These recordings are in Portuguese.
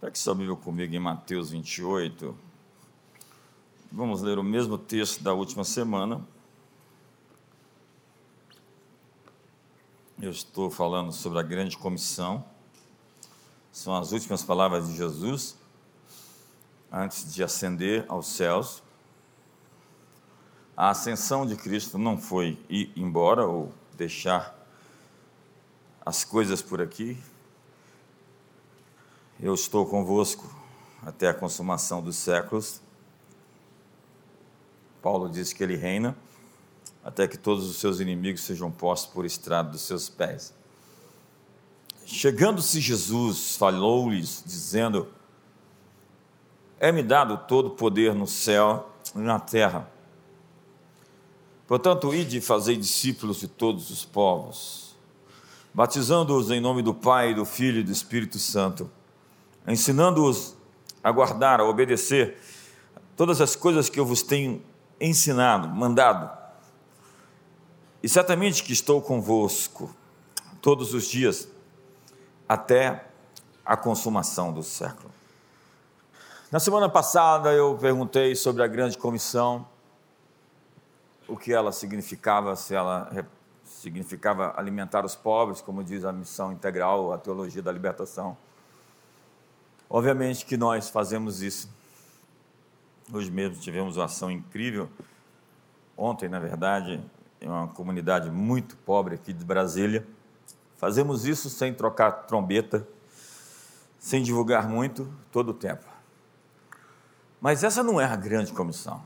Pegue sua Bíblia comigo em Mateus 28. Vamos ler o mesmo texto da última semana. Eu estou falando sobre a grande comissão. São as últimas palavras de Jesus antes de ascender aos céus. A ascensão de Cristo não foi ir embora ou deixar as coisas por aqui, eu estou convosco até a consumação dos séculos. Paulo diz que ele reina até que todos os seus inimigos sejam postos por estrado dos seus pés. Chegando-se Jesus, falou-lhes, dizendo: É-me dado todo o poder no céu e na terra. Portanto, ide e fazei discípulos de todos os povos, batizando-os em nome do Pai, do Filho e do Espírito Santo ensinando-os a guardar, a obedecer todas as coisas que eu vos tenho ensinado, mandado. E certamente que estou convosco todos os dias até a consumação do século. Na semana passada eu perguntei sobre a grande comissão, o que ela significava, se ela significava alimentar os pobres, como diz a missão integral, a teologia da libertação Obviamente que nós fazemos isso. Hoje mesmo tivemos uma ação incrível. Ontem, na verdade, em uma comunidade muito pobre aqui de Brasília. Fazemos isso sem trocar trombeta, sem divulgar muito, todo o tempo. Mas essa não é a grande comissão.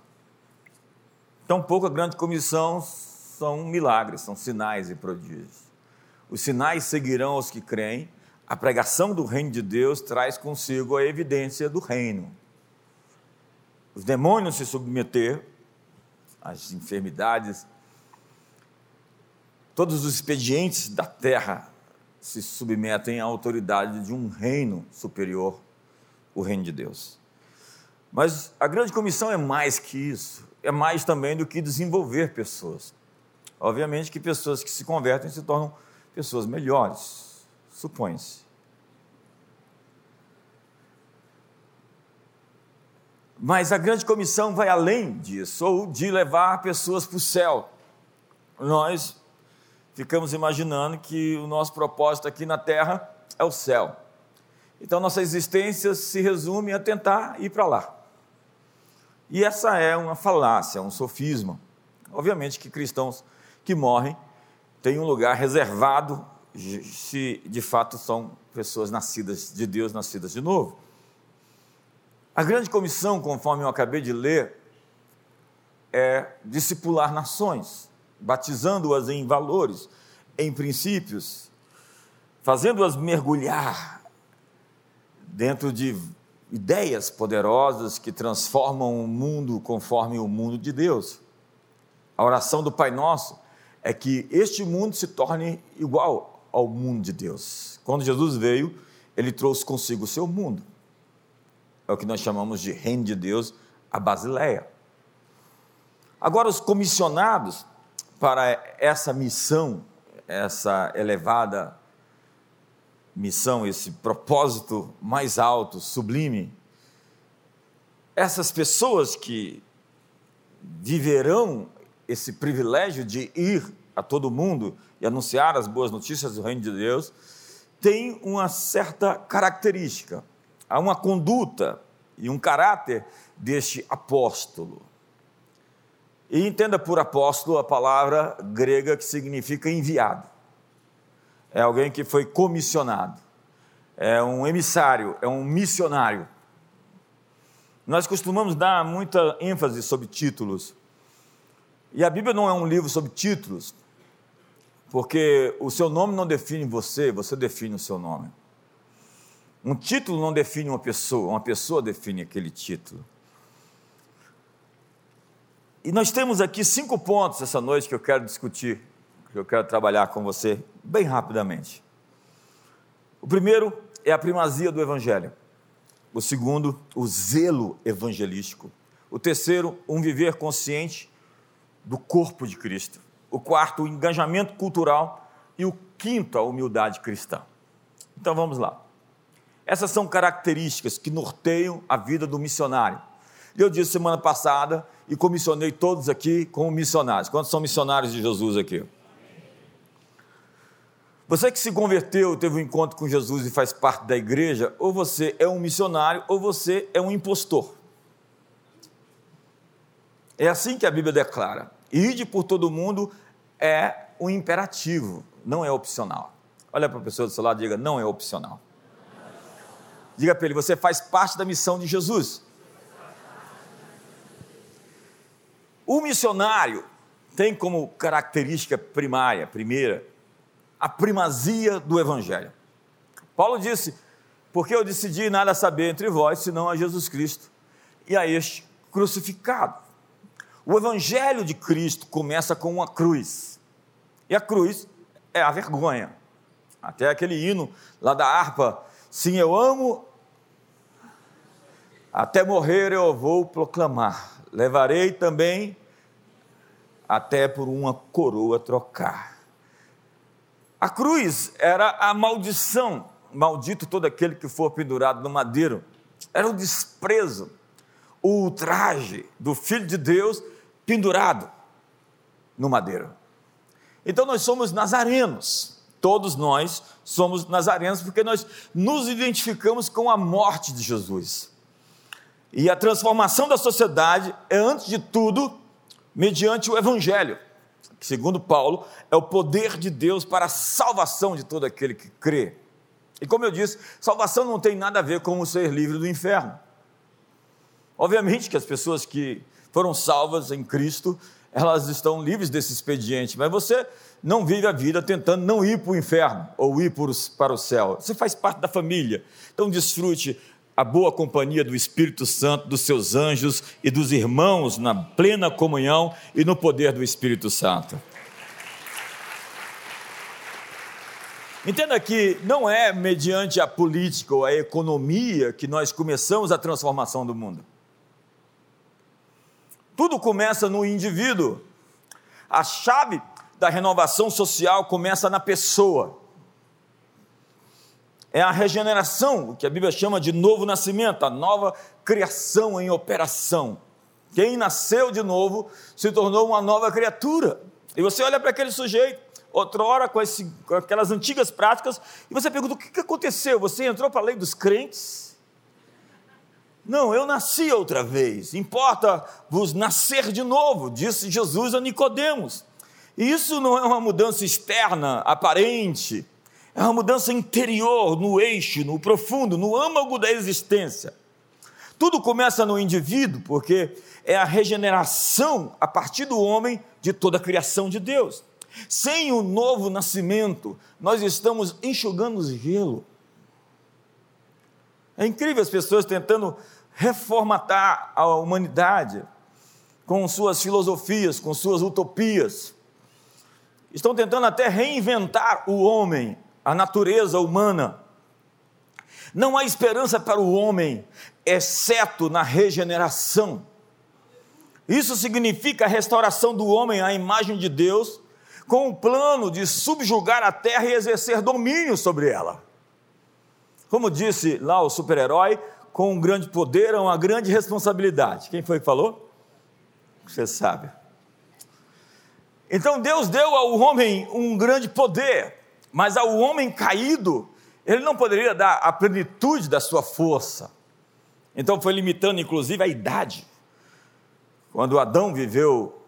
Tampouco a grande comissão são milagres, são sinais e prodígios. Os sinais seguirão aos que creem, a pregação do reino de Deus traz consigo a evidência do reino. Os demônios se submeter, as enfermidades, todos os expedientes da terra se submetem à autoridade de um reino superior, o reino de Deus. Mas a grande comissão é mais que isso, é mais também do que desenvolver pessoas. Obviamente que pessoas que se convertem se tornam pessoas melhores, supõe-se. Mas a grande comissão vai além disso, ou de levar pessoas para o céu. Nós ficamos imaginando que o nosso propósito aqui na terra é o céu. Então nossa existência se resume a tentar ir para lá. E essa é uma falácia, um sofisma. Obviamente que cristãos que morrem têm um lugar reservado se de fato são pessoas nascidas de Deus, nascidas de novo. A grande comissão, conforme eu acabei de ler, é discipular nações, batizando-as em valores, em princípios, fazendo-as mergulhar dentro de ideias poderosas que transformam o mundo conforme o mundo de Deus. A oração do Pai Nosso é que este mundo se torne igual ao mundo de Deus. Quando Jesus veio, ele trouxe consigo o seu mundo. É o que nós chamamos de reino de Deus, a Basileia. Agora, os comissionados para essa missão, essa elevada missão, esse propósito mais alto, sublime, essas pessoas que viverão esse privilégio de ir a todo mundo e anunciar as boas notícias do reino de Deus, tem uma certa característica, há uma conduta e um caráter deste apóstolo. E entenda por apóstolo a palavra grega que significa enviado. É alguém que foi comissionado, é um emissário, é um missionário. Nós costumamos dar muita ênfase sobre títulos. E a Bíblia não é um livro sobre títulos, porque o seu nome não define você, você define o seu nome. Um título não define uma pessoa, uma pessoa define aquele título. E nós temos aqui cinco pontos essa noite que eu quero discutir, que eu quero trabalhar com você bem rapidamente. O primeiro é a primazia do Evangelho. O segundo, o zelo evangelístico. O terceiro, um viver consciente do corpo de Cristo o quarto, o engajamento cultural e o quinto, a humildade cristã. Então vamos lá. Essas são características que norteiam a vida do missionário. Eu disse semana passada e comissionei todos aqui como missionários. Quantos são missionários de Jesus aqui? Você que se converteu, teve um encontro com Jesus e faz parte da igreja, ou você é um missionário ou você é um impostor. É assim que a Bíblia declara. Ide por todo mundo é um imperativo, não é opcional. Olha para a pessoa do seu lado e diga: não é opcional. Diga para ele: você faz parte da missão de Jesus. O missionário tem como característica primária, primeira, a primazia do Evangelho. Paulo disse: Porque eu decidi nada saber entre vós, senão a Jesus Cristo e a este crucificado. O Evangelho de Cristo começa com uma cruz, e a cruz é a vergonha. Até aquele hino lá da harpa: Sim, eu amo, até morrer eu vou proclamar, levarei também até por uma coroa trocar. A cruz era a maldição, maldito todo aquele que for pendurado no madeiro. Era o desprezo, o ultraje do Filho de Deus pendurado no madeiro. Então nós somos nazarenos, todos nós somos nazarenos porque nós nos identificamos com a morte de Jesus. E a transformação da sociedade é, antes de tudo, mediante o Evangelho que, segundo Paulo, é o poder de Deus para a salvação de todo aquele que crê. E como eu disse, salvação não tem nada a ver com o ser livre do inferno. Obviamente que as pessoas que foram salvas em Cristo, elas estão livres desse expediente, mas você não vive a vida tentando não ir para o inferno ou ir para o céu. Você faz parte da família. Então desfrute a boa companhia do Espírito Santo, dos seus anjos e dos irmãos na plena comunhão e no poder do Espírito Santo. Entenda que não é mediante a política ou a economia que nós começamos a transformação do mundo. Tudo começa no indivíduo. A chave da renovação social começa na pessoa é a regeneração, o que a Bíblia chama de novo nascimento, a nova criação em operação. Quem nasceu de novo se tornou uma nova criatura. E você olha para aquele sujeito, outrora com, esse, com aquelas antigas práticas, e você pergunta: o que aconteceu? Você entrou para a lei dos crentes? Não, eu nasci outra vez. Importa-vos nascer de novo, disse Jesus a Nicodemos. E isso não é uma mudança externa, aparente é uma mudança interior, no eixo, no profundo, no âmago da existência. Tudo começa no indivíduo, porque é a regeneração a partir do homem de toda a criação de Deus. Sem o novo nascimento, nós estamos enxugando gelo. É incrível as pessoas tentando reformatar a humanidade com suas filosofias, com suas utopias. Estão tentando até reinventar o homem a natureza humana. Não há esperança para o homem, exceto na regeneração. Isso significa a restauração do homem à imagem de Deus, com o plano de subjugar a terra e exercer domínio sobre ela. Como disse lá o super-herói, com um grande poder, uma grande responsabilidade. Quem foi que falou? Você sabe. Então Deus deu ao homem um grande poder, mas ao homem caído, ele não poderia dar a plenitude da sua força. Então foi limitando, inclusive, a idade. Quando Adão viveu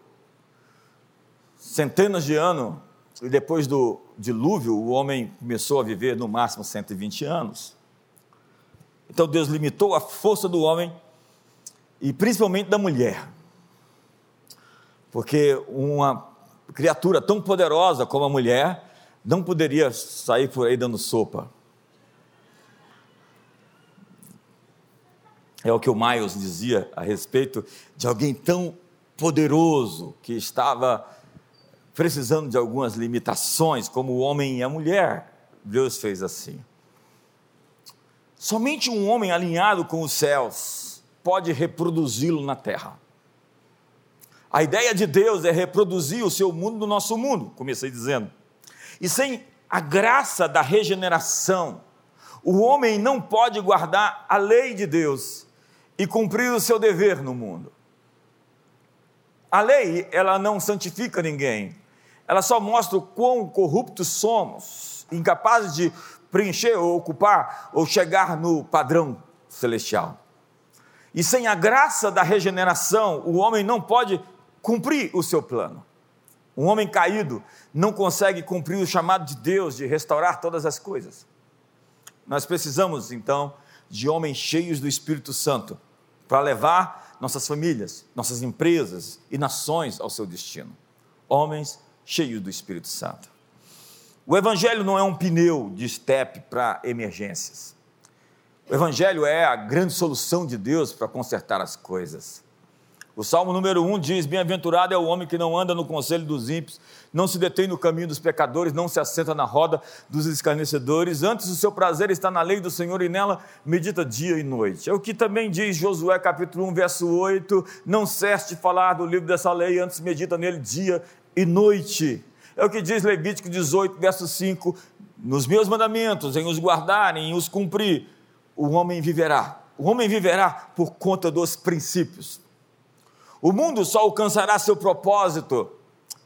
centenas de anos, e depois do dilúvio, o homem começou a viver no máximo 120 anos. Então Deus limitou a força do homem e principalmente da mulher. Porque uma criatura tão poderosa como a mulher não poderia sair por aí dando sopa. É o que o Miles dizia a respeito de alguém tão poderoso que estava precisando de algumas limitações, como o homem e a mulher. Deus fez assim. Somente um homem alinhado com os céus pode reproduzi-lo na terra. A ideia de Deus é reproduzir o seu mundo no nosso mundo, comecei dizendo. E sem a graça da regeneração, O homem não pode guardar a lei de Deus e cumprir o seu dever no mundo. A lei, ela não santifica ninguém. Ela só mostra o quão corruptos somos, incapazes de preencher ou ocupar ou chegar no padrão celestial. E sem a graça da regeneração, o homem não pode cumprir o seu plano. Um homem caído não consegue cumprir o chamado de Deus de restaurar todas as coisas. Nós precisamos, então, de homens cheios do Espírito Santo para levar nossas famílias, nossas empresas e nações ao seu destino. Homens cheios do Espírito Santo. O Evangelho não é um pneu de estepe para emergências. O Evangelho é a grande solução de Deus para consertar as coisas. O Salmo número 1 diz: Bem-aventurado é o homem que não anda no conselho dos ímpios, não se detém no caminho dos pecadores, não se assenta na roda dos escarnecedores, antes o seu prazer está na lei do Senhor e nela medita dia e noite. É o que também diz Josué capítulo 1, verso 8: Não cesse de falar do livro dessa lei, antes medita nele dia e noite. É o que diz Levítico 18, verso 5: Nos meus mandamentos, em os guardarem, em os cumprir, o homem viverá. O homem viverá por conta dos princípios. O mundo só alcançará seu propósito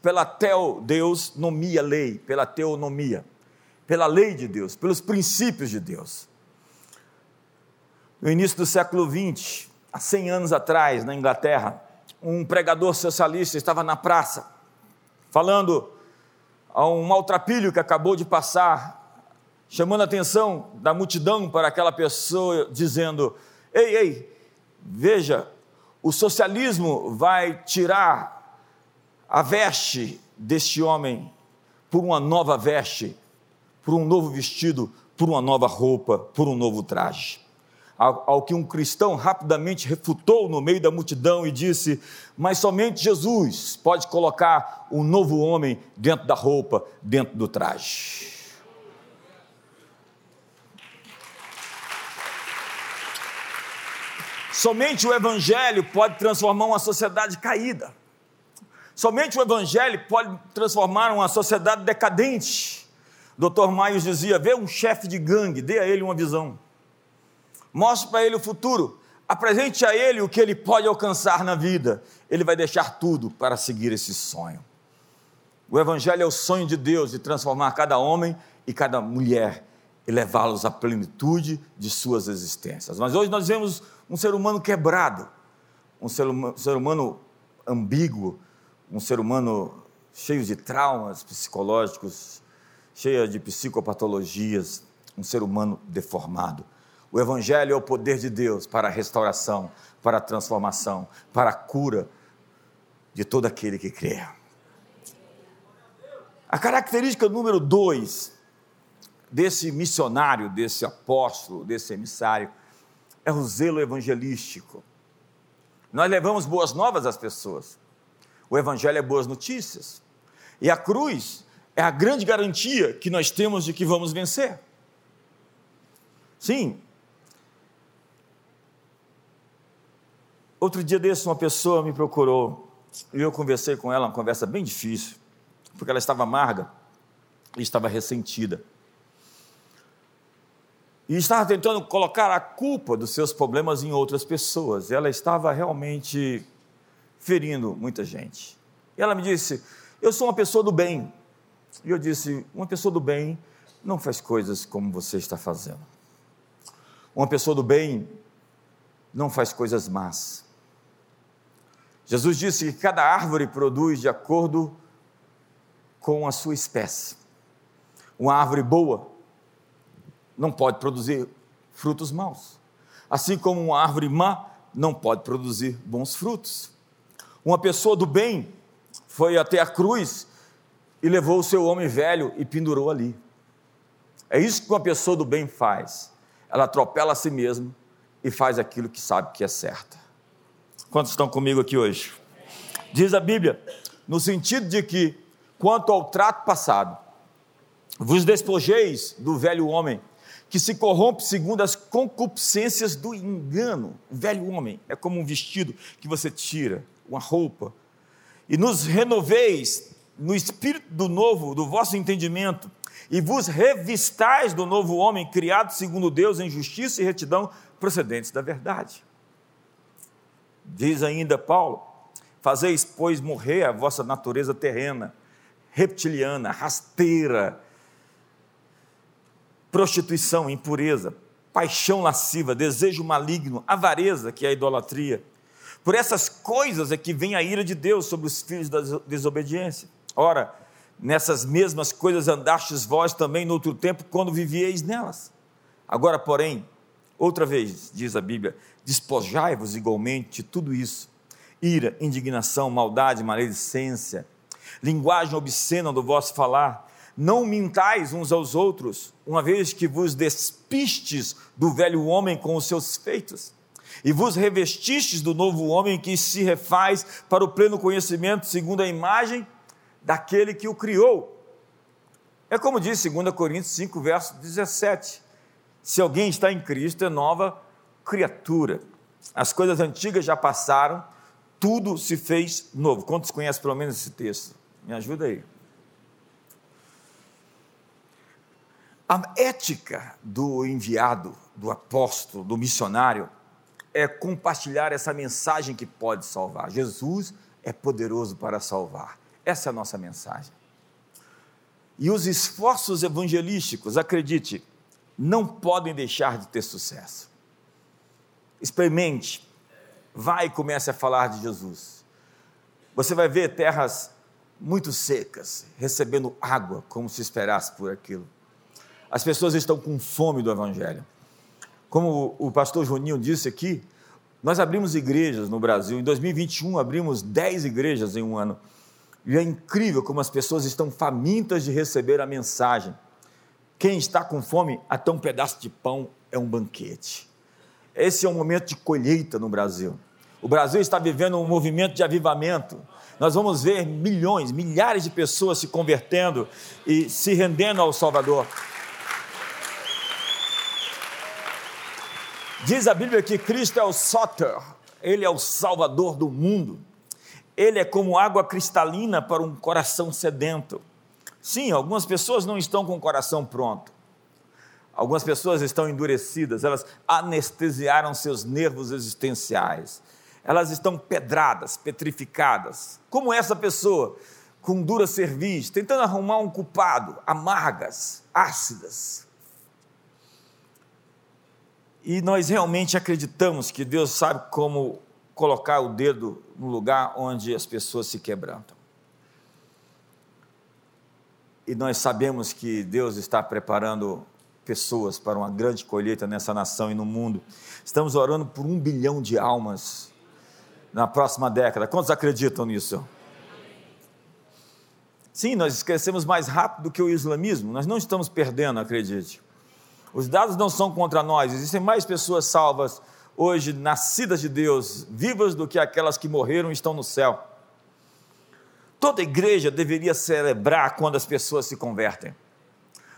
pela teodeusnomia lei, pela teonomia, pela lei de Deus, pelos princípios de Deus. No início do século XX, há 100 anos atrás, na Inglaterra, um pregador socialista estava na praça, falando a um maltrapilho que acabou de passar chamando a atenção da multidão para aquela pessoa, dizendo: Ei, ei, veja, o socialismo vai tirar a veste deste homem por uma nova veste, por um novo vestido, por uma nova roupa, por um novo traje. Ao, que um cristão rapidamente refutou no meio da multidão e disse: Mas somente Jesus pode colocar um novo homem dentro da roupa, dentro do traje. Somente o Evangelho pode transformar uma sociedade caída. Somente o Evangelho pode transformar uma sociedade decadente. Dr. Maios dizia: vê um chefe de gangue, dê a ele uma visão. Mostre para ele o futuro. Apresente a ele o que ele pode alcançar na vida. Ele vai deixar tudo para seguir esse sonho. O Evangelho é o sonho de Deus de transformar cada homem e cada mulher e levá-los à plenitude de suas existências. Mas hoje nós vemos um ser humano quebrado, um ser, um ser humano ambíguo, um ser humano cheio de traumas psicológicos, cheio de psicopatologias, um ser humano deformado. O Evangelho é o poder de Deus para a restauração, para a transformação, para a cura de todo aquele que crê. A característica número dois desse missionário, desse apóstolo, desse emissário, é o zelo evangelístico. Nós levamos boas novas às pessoas. O Evangelho é boas notícias. E a cruz é a grande garantia que nós temos de que vamos vencer. Sim. Outro dia desse, uma pessoa me procurou e eu conversei com ela, uma conversa bem difícil, porque ela estava amarga e estava ressentida e estava tentando colocar a culpa dos seus problemas em outras pessoas. Ela estava realmente ferindo muita gente. E ela me disse: Eu sou uma pessoa do bem. E eu disse: Uma pessoa do bem não faz coisas como você está fazendo. Uma pessoa do bem não faz coisas más. Jesus disse que cada árvore produz de acordo com a sua espécie. Uma árvore boa não pode produzir frutos maus. Assim como uma árvore má não pode produzir bons frutos. Uma pessoa do bem foi até a cruz e levou o seu homem velho e pendurou ali. É isso que uma pessoa do bem faz. Ela atropela a si mesma e faz aquilo que sabe que é certo. Quantos estão comigo aqui hoje? Diz a Bíblia, no sentido de que, quanto ao trato passado, vos despojeis do velho homem que se corrompe segundo as concupiscências do engano. O velho homem é como um vestido que você tira, uma roupa. E nos renoveis no espírito do novo, do vosso entendimento, e vos revistais do novo homem, criado segundo Deus em justiça e retidão, procedentes da verdade. Diz ainda Paulo: Fazeis, pois, morrer a vossa natureza terrena, reptiliana, rasteira, prostituição, impureza, paixão lasciva, desejo maligno, avareza, que é a idolatria. Por essas coisas é que vem a ira de Deus sobre os filhos da desobediência. Ora, nessas mesmas coisas andastes vós também no outro tempo, quando vivieis nelas. Agora, porém, outra vez, diz a Bíblia, despojai-vos igualmente de tudo isso: ira, indignação, maldade, maledicência, linguagem obscena do vosso falar. Não mintais uns aos outros, uma vez que vos despistes do velho homem com os seus feitos, e vos revestistes do novo homem que se refaz para o pleno conhecimento, segundo a imagem daquele que o criou. É como diz 2 Coríntios 5, verso 17: se alguém está em Cristo, é nova criatura. As coisas antigas já passaram, tudo se fez novo. Quantos conhecem pelo menos esse texto? Me ajuda aí. A ética do enviado, do apóstolo, do missionário, é compartilhar essa mensagem que pode salvar. Jesus é poderoso para salvar. Essa é a nossa mensagem. E os esforços evangelísticos, acredite, não podem deixar de ter sucesso. Experimente, vai e comece a falar de Jesus. Você vai ver terras muito secas, recebendo água como se esperasse por aquilo. As pessoas estão com fome do Evangelho. Como o pastor Juninho disse aqui, nós abrimos igrejas no Brasil. Em 2021, abrimos 10 igrejas em um ano. E é incrível como as pessoas estão famintas de receber a mensagem. Quem está com fome, até um pedaço de pão é um banquete. Esse é um momento de colheita no Brasil. O Brasil está vivendo um movimento de avivamento. Nós vamos ver milhões, milhares de pessoas se convertendo e se rendendo ao Salvador. Diz a Bíblia que Cristo é o Soter, ele é o Salvador do mundo. Ele é como água cristalina para um coração sedento. Sim, algumas pessoas não estão com o coração pronto. Algumas pessoas estão endurecidas, elas anestesiaram seus nervos existenciais. Elas estão pedradas, petrificadas. Como essa pessoa, com dura cerviz, tentando arrumar um culpado, amargas, ácidas. E nós realmente acreditamos que Deus sabe como colocar o dedo no lugar onde as pessoas se quebrantam. E nós sabemos que Deus está preparando pessoas para uma grande colheita nessa nação e no mundo. Estamos orando por um bilhão de almas na próxima década. Quantos acreditam nisso? Sim, nós crescemos mais rápido do que o islamismo. Nós não estamos perdendo, acredite. Os dados não são contra nós. Existem mais pessoas salvas hoje nascidas de Deus, vivas do que aquelas que morreram e estão no céu. Toda igreja deveria celebrar quando as pessoas se convertem.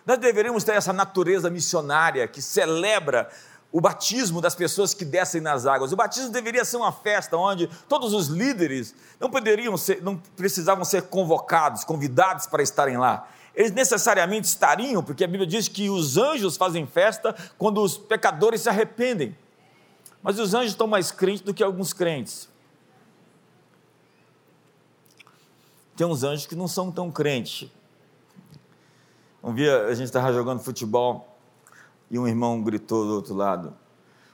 Nós deveríamos ter essa natureza missionária que celebra o batismo das pessoas que descem nas águas. O batismo deveria ser uma festa onde todos os líderes não poderiam ser, não precisavam ser convocados, convidados para estarem lá. Eles necessariamente estariam, porque a Bíblia diz que os anjos fazem festa quando os pecadores se arrependem. Mas os anjos estão mais crentes do que alguns crentes. Tem uns anjos que não são tão crentes. Um dia a gente estava jogando futebol e um irmão gritou do outro lado: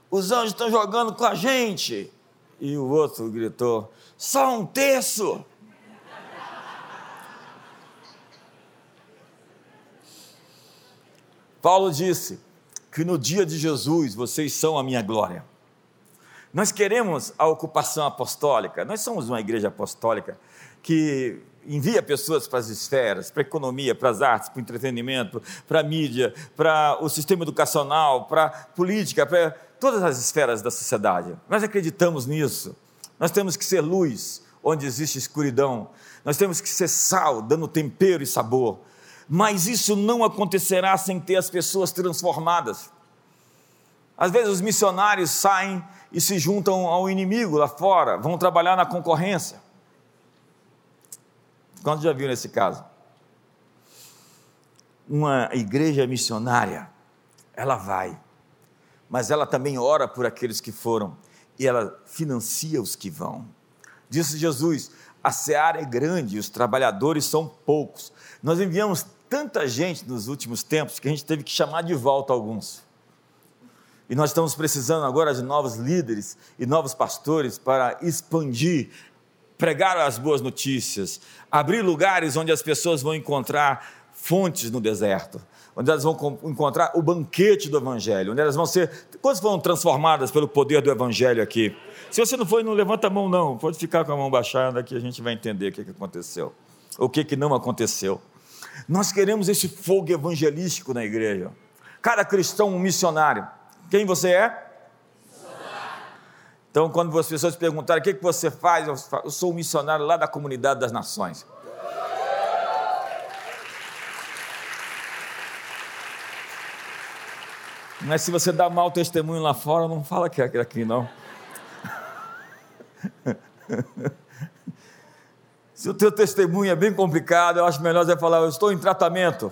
Os anjos estão jogando com a gente. E o outro gritou: Só um terço. Paulo disse que no dia de Jesus vocês são a minha glória. Nós queremos a ocupação apostólica, nós somos uma igreja apostólica que envia pessoas para as esferas, para a economia, para as artes, para o entretenimento, para a mídia, para o sistema educacional, para a política, para todas as esferas da sociedade. Nós acreditamos nisso. Nós temos que ser luz onde existe escuridão. Nós temos que ser sal, dando tempero e sabor. Mas isso não acontecerá sem ter as pessoas transformadas. Às vezes os missionários saem e se juntam ao inimigo lá fora, vão trabalhar na concorrência. Quantos já viram esse caso? uma igreja missionária, ela vai, mas ela também ora por aqueles que foram e ela financia os que vão. Disse Jesus: a seara é grande e os trabalhadores são poucos. Nós enviamos tanta gente nos últimos tempos que a gente teve que chamar de volta alguns. E nós estamos precisando agora de novos líderes e novos pastores para expandir, pregar as boas notícias, abrir lugares onde as pessoas vão encontrar fontes no deserto, onde elas vão encontrar o banquete do Evangelho, onde elas vão ser. Quantas foram transformadas pelo poder do Evangelho aqui? Se você não foi, não levanta a mão, não. Pode ficar com a mão baixada que a gente vai entender o que aconteceu, o que não aconteceu. Nós queremos esse fogo evangelístico na igreja. Cada cristão um missionário. Quem você é? Então, quando as pessoas perguntarem o que, você faz, eu, falo, eu sou um missionário lá da comunidade das nações. Mas se você dá mau testemunho lá fora, não fala que é aqui, não. se o teu testemunho é bem complicado, eu acho melhor você falar, eu estou em tratamento.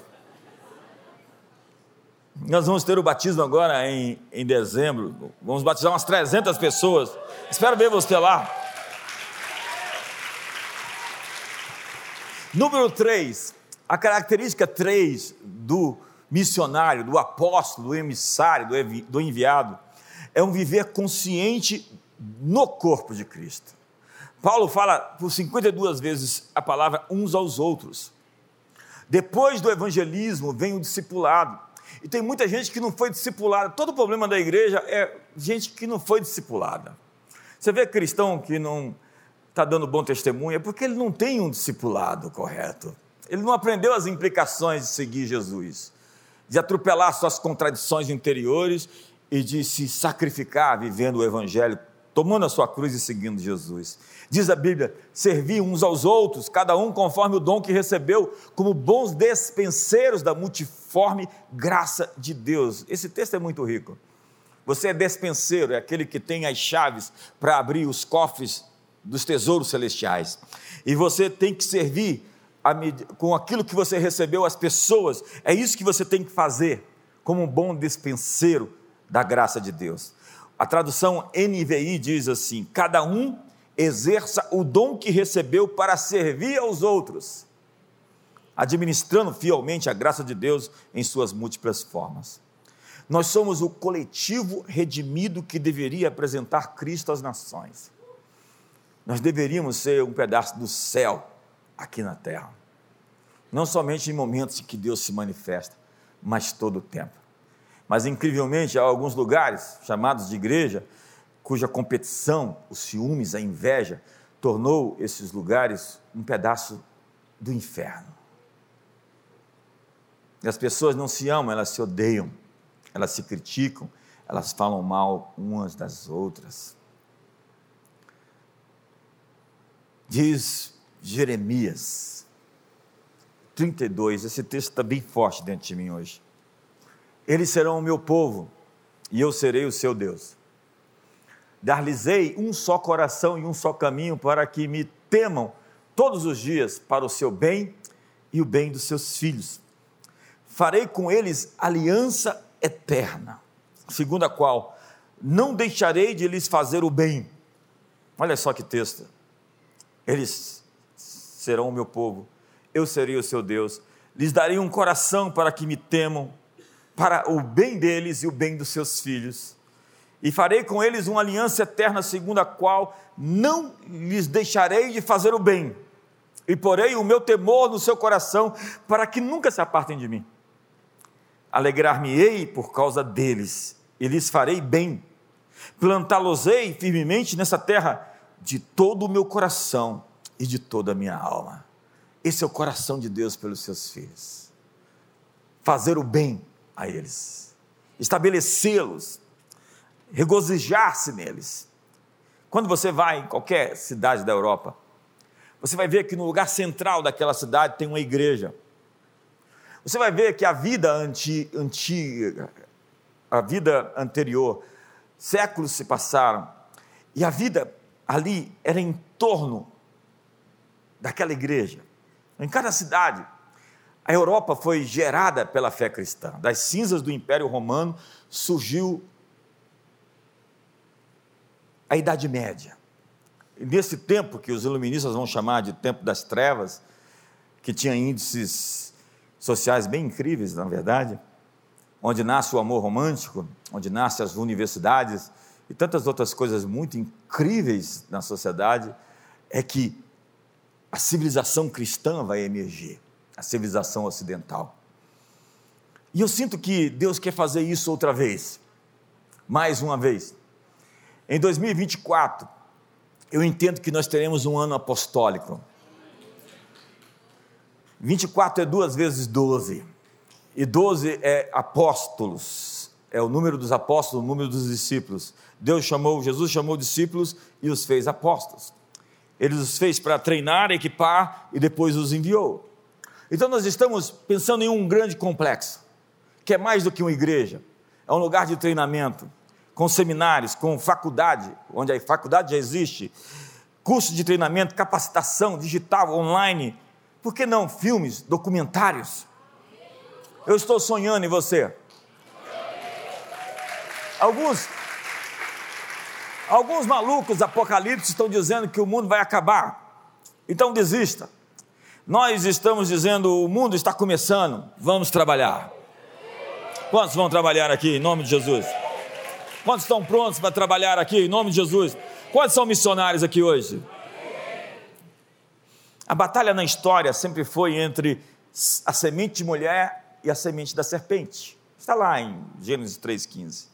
Nós vamos ter o batismo agora em, em dezembro. Vamos batizar umas 300 pessoas. Espero ver você lá. Número 3. A característica 3 do missionário, do apóstolo, do emissário, do, do enviado, é um viver consciente no corpo de Cristo. Paulo fala por 52 vezes a palavra uns aos outros. Depois do evangelismo vem o discipulado. E tem muita gente que não foi discipulada. Todo o problema da igreja é gente que não foi discipulada. Você vê cristão que não está dando bom testemunho, é porque ele não tem um discipulado correto. Ele não aprendeu as implicações de seguir Jesus, de atropelar suas contradições interiores e de se sacrificar vivendo o evangelho tomando a sua cruz e seguindo Jesus. Diz a Bíblia: servir uns aos outros, cada um conforme o dom que recebeu, como bons despenseiros da multiforme graça de Deus. Esse texto é muito rico. Você é despenseiro, é aquele que tem as chaves para abrir os cofres dos tesouros celestiais. E você tem que servir com aquilo que você recebeu as pessoas. É isso que você tem que fazer, como um bom despenseiro da graça de Deus. A tradução NVI diz assim: cada um exerça o dom que recebeu para servir aos outros, administrando fielmente a graça de Deus em suas múltiplas formas. Nós somos o coletivo redimido que deveria apresentar Cristo às nações. Nós deveríamos ser um pedaço do céu aqui na terra. Não somente em momentos em que Deus se manifesta, mas todo o tempo. Mas, incrivelmente, há alguns lugares, chamados de igreja, cuja competição, os ciúmes, a inveja, tornou esses lugares um pedaço do inferno. E as pessoas não se amam, elas se odeiam, elas se criticam, elas falam mal umas das outras. Diz Jeremias 32, esse texto está bem forte dentro de mim hoje. Eles serão o meu povo e eu serei o seu Deus. Dar-lhes-ei um só coração e um só caminho para que me temam todos os dias para o seu bem e o bem dos seus filhos. Farei com eles aliança eterna, segundo a qual não deixarei de lhes fazer o bem. Olha só que texto. Eles serão o meu povo, eu serei o seu Deus. Lhes darei um coração para que me temam para o bem deles e o bem dos seus filhos. E farei com eles uma aliança eterna, segundo a qual não lhes deixarei de fazer o bem, e porei o meu temor no seu coração, para que nunca se apartem de mim. Alegrar-me-ei por causa deles, e lhes farei bem. Plantá-los-ei firmemente nessa terra, de todo o meu coração e de toda a minha alma. Esse é o coração de Deus pelos seus filhos. Fazer o bem a eles, estabelecê-los, regozijar-se neles. Quando você vai em qualquer cidade da Europa, você vai ver que no lugar central daquela cidade tem uma igreja. Você vai ver que a vida anti, antiga, a vida anterior, séculos se passaram, e a vida ali era em torno daquela igreja. Em cada cidade A Europa foi gerada pela fé cristã. Das cinzas do Império Romano surgiu a Idade Média. E nesse tempo que os iluministas vão chamar de tempo das trevas, que tinha índices sociais bem incríveis, na verdade, onde nasce o amor romântico, onde nascem as universidades e tantas outras coisas muito incríveis na sociedade, é que a civilização cristã vai emergir, a civilização ocidental. E eu sinto que Deus quer fazer isso outra vez, mais uma vez. Em 2024, eu entendo que nós teremos um ano apostólico. 24 é duas vezes 12. E 12 é apóstolos. É o número dos apóstolos, o número dos discípulos. Deus chamou, Jesus chamou discípulos e os fez apóstolos. Ele os fez para treinar, equipar e depois os enviou. Então nós estamos pensando em um grande complexo, que é mais do que uma igreja. É um lugar de treinamento, com seminários, com faculdade, onde a faculdade já existe, curso de treinamento, capacitação digital, online, por que não filmes, documentários? Eu estou sonhando em você. Alguns alguns malucos apocalipse estão dizendo que o mundo vai acabar. Então desista. Nós estamos dizendo o mundo está começando, vamos trabalhar. Quantos vão trabalhar aqui em nome de Jesus? Quantos estão prontos para trabalhar aqui em nome de Jesus? Quantos são missionários aqui hoje? A batalha na história sempre foi entre a semente de mulher e a semente da serpente. Está lá em Gênesis 3,15.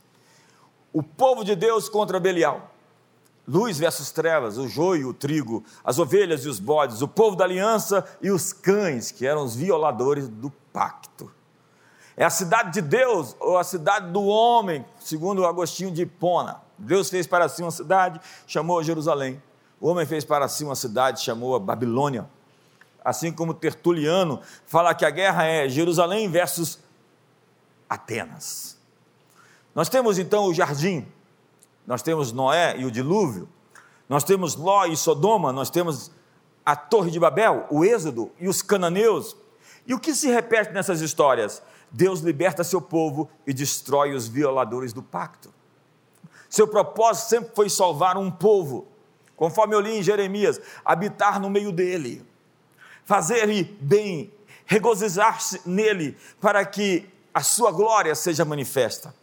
O povo de Deus contra Belial. Luz versus trevas, o joio, o trigo, as ovelhas e os bodes, o povo da aliança e os cães, que eram os violadores do pacto. É a cidade de Deus ou a cidade do homem, segundo Agostinho de Hipona. Deus fez para si uma cidade, chamou Jerusalém. O homem fez para si uma cidade, chamou a Babilônia. Assim como Tertuliano fala que a guerra é Jerusalém versus Atenas. Nós temos então o jardim, nós temos Noé e o dilúvio, nós temos Ló e Sodoma, nós temos a Torre de Babel, o Êxodo e os cananeus. E o que se repete nessas histórias? Deus liberta seu povo e destrói os violadores do pacto. Seu propósito sempre foi salvar um povo, conforme eu li em Jeremias, habitar no meio dele, fazer-lhe bem, regozijar-se nele, para que a sua glória seja manifesta.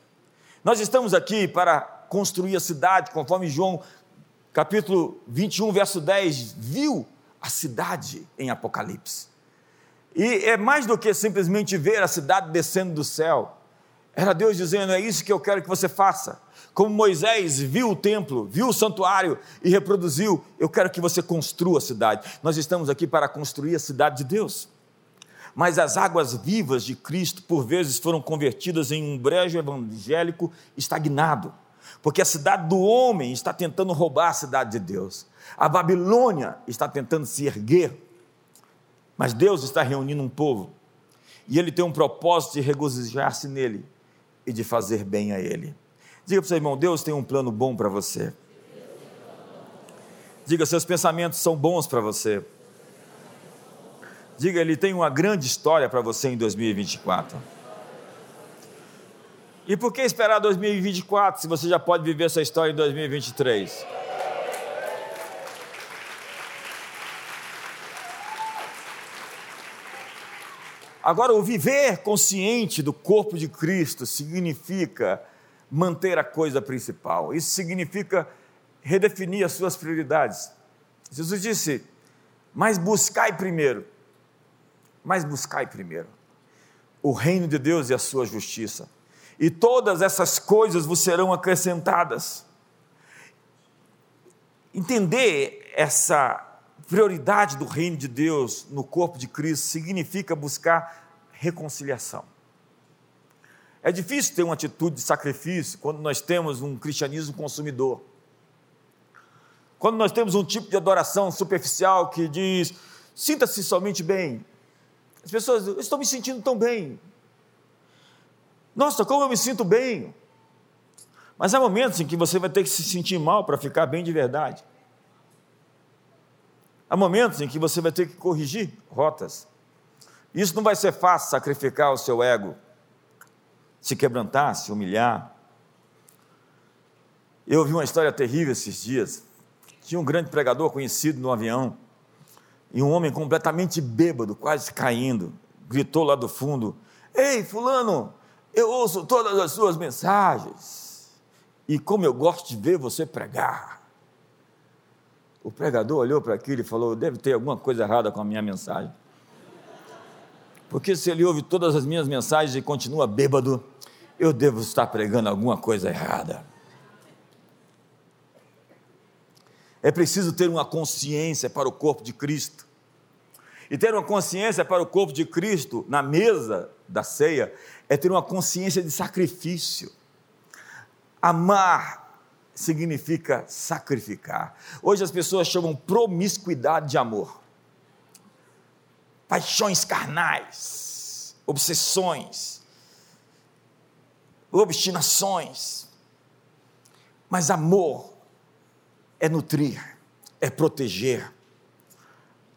Nós estamos aqui para construir a cidade, conforme João capítulo 21, verso 10, viu a cidade em Apocalipse. E é mais do que simplesmente ver a cidade descendo do céu. Era Deus dizendo: É isso que eu quero que você faça. Como Moisés viu o templo, viu o santuário e reproduziu, eu quero que você construa a cidade. Nós estamos aqui para construir a cidade de Deus. Mas as águas vivas de Cristo, por vezes, foram convertidas em um brejo evangélico estagnado, porque a cidade do homem está tentando roubar a cidade de Deus. A Babilônia está tentando se erguer mas Deus está reunindo um povo e ele tem um propósito de regozijar-se nele e de fazer bem a ele. Diga para o seu irmão: Deus tem um plano bom para você. Diga, seus pensamentos são bons para você. Diga, ele tem uma grande história para você em 2024. E por que esperar 2024 se você já pode viver essa história em 2023? Agora, o viver consciente do corpo de Cristo significa manter a coisa principal. Isso significa redefinir as suas prioridades. Jesus disse: Mas buscai primeiro, mas buscai primeiro o reino de Deus e a sua justiça, e todas essas coisas vos serão acrescentadas. Entender essa prioridade do reino de Deus no corpo de Cristo significa buscar reconciliação. É difícil ter uma atitude de sacrifício quando nós temos um cristianismo consumidor. Quando nós temos um tipo de adoração superficial que diz: sinta-se somente bem. As pessoas, eu estou me sentindo tão bem. Nossa, como eu me sinto bem. Mas há momentos em que você vai ter que se sentir mal para ficar bem de verdade. Há momentos em que você vai ter que corrigir rotas. Isso não vai ser fácil sacrificar o seu ego, se quebrantar, se humilhar. Eu ouvi uma história terrível esses dias. Tinha um grande pregador conhecido no avião, e um homem completamente bêbado, quase caindo, gritou lá do fundo: Ei, Fulano, eu ouço todas as suas mensagens, e como eu gosto de ver você pregar. O pregador olhou para aquilo e falou: Deve ter alguma coisa errada com a minha mensagem. Porque se ele ouve todas as minhas mensagens e continua bêbado, eu devo estar pregando alguma coisa errada. É preciso ter uma consciência para o corpo de Cristo. E ter uma consciência para o corpo de Cristo na mesa da ceia é ter uma consciência de sacrifício. Amar significa sacrificar. Hoje as pessoas chamam promiscuidade de amor. Paixões carnais, obsessões, obstinações. Mas amor é nutrir, é proteger.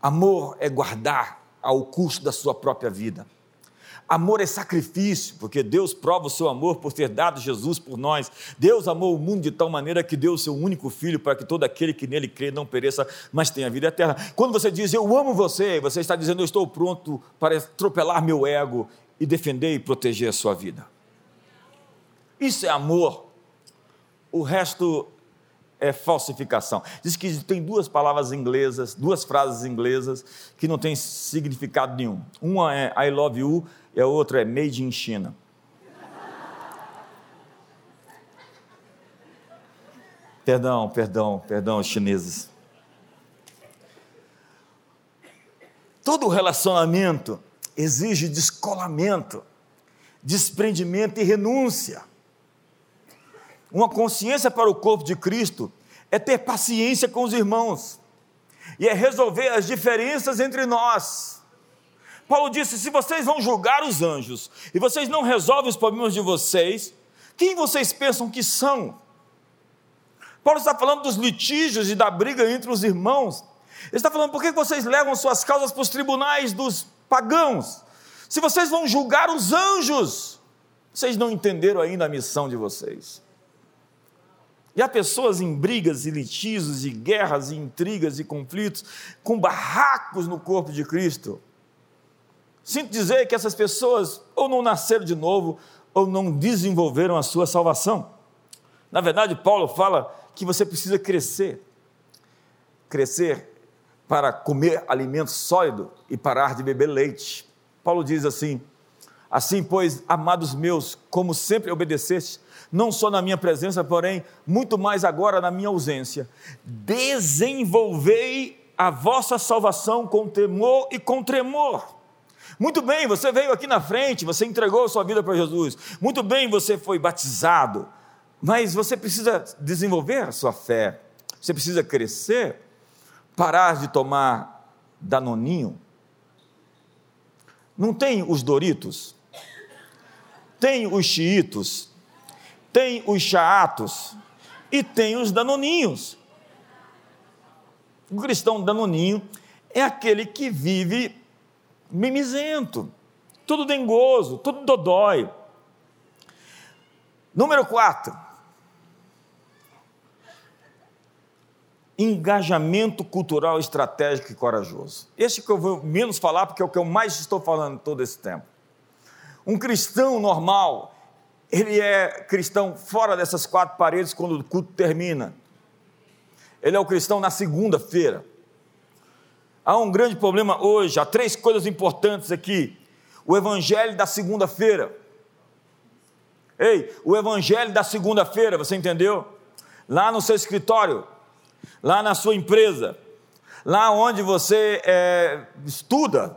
Amor é guardar ao custo da sua própria vida. Amor é sacrifício, porque Deus prova o seu amor por ter dado Jesus por nós. Deus amou o mundo de tal maneira que deu o seu único filho para que todo aquele que nele crê não pereça, mas tenha vida eterna. Quando você diz eu amo você, você está dizendo eu estou pronto para atropelar meu ego e defender e proteger a sua vida. Isso é amor. O resto é falsificação. Diz que tem duas palavras inglesas, duas frases inglesas que não têm significado nenhum. Uma é I love you e a outra é made in China. Perdão, perdão, perdão, chineses. Todo relacionamento exige descolamento, desprendimento e renúncia. Uma consciência para o corpo de Cristo é ter paciência com os irmãos e é resolver as diferenças entre nós. Paulo disse: se vocês vão julgar os anjos e vocês não resolvem os problemas de vocês, quem vocês pensam que são? Paulo está falando dos litígios e da briga entre os irmãos. Ele está falando por que vocês levam suas causas para os tribunais dos pagãos? Se vocês vão julgar os anjos, vocês não entenderam ainda a missão de vocês. E há pessoas em brigas e litígios, e guerras, e intrigas e conflitos, com barracos no corpo de Cristo. Sinto dizer que essas pessoas ou não nasceram de novo, ou não desenvolveram a sua salvação. Na verdade, Paulo fala que você precisa crescer. Crescer para comer alimento sólido e parar de beber leite. Paulo diz assim: Assim, pois, amados meus, como sempre obedeceste, não só na minha presença, porém, muito mais agora na minha ausência. Desenvolvei a vossa salvação com temor e com tremor. Muito bem, você veio aqui na frente, você entregou a sua vida para Jesus. Muito bem, você foi batizado. Mas você precisa desenvolver a sua fé. Você precisa crescer, parar de tomar danoninho. Não tem os Doritos, tem os Chiitos, tem os chaatos e tem os danoninhos. O cristão danoninho é aquele que vive mimizento, tudo dengoso, tudo dodói. Número 4. Engajamento cultural estratégico e corajoso. Esse que eu vou menos falar, porque é o que eu mais estou falando todo esse tempo. Um cristão normal, ele é cristão fora dessas quatro paredes quando o culto termina. Ele é o cristão na segunda-feira. Há um grande problema hoje, há três coisas importantes aqui. O evangelho da segunda-feira. Ei, o evangelho da segunda-feira, você entendeu? Lá no seu escritório, lá na sua empresa, lá onde você é, estuda,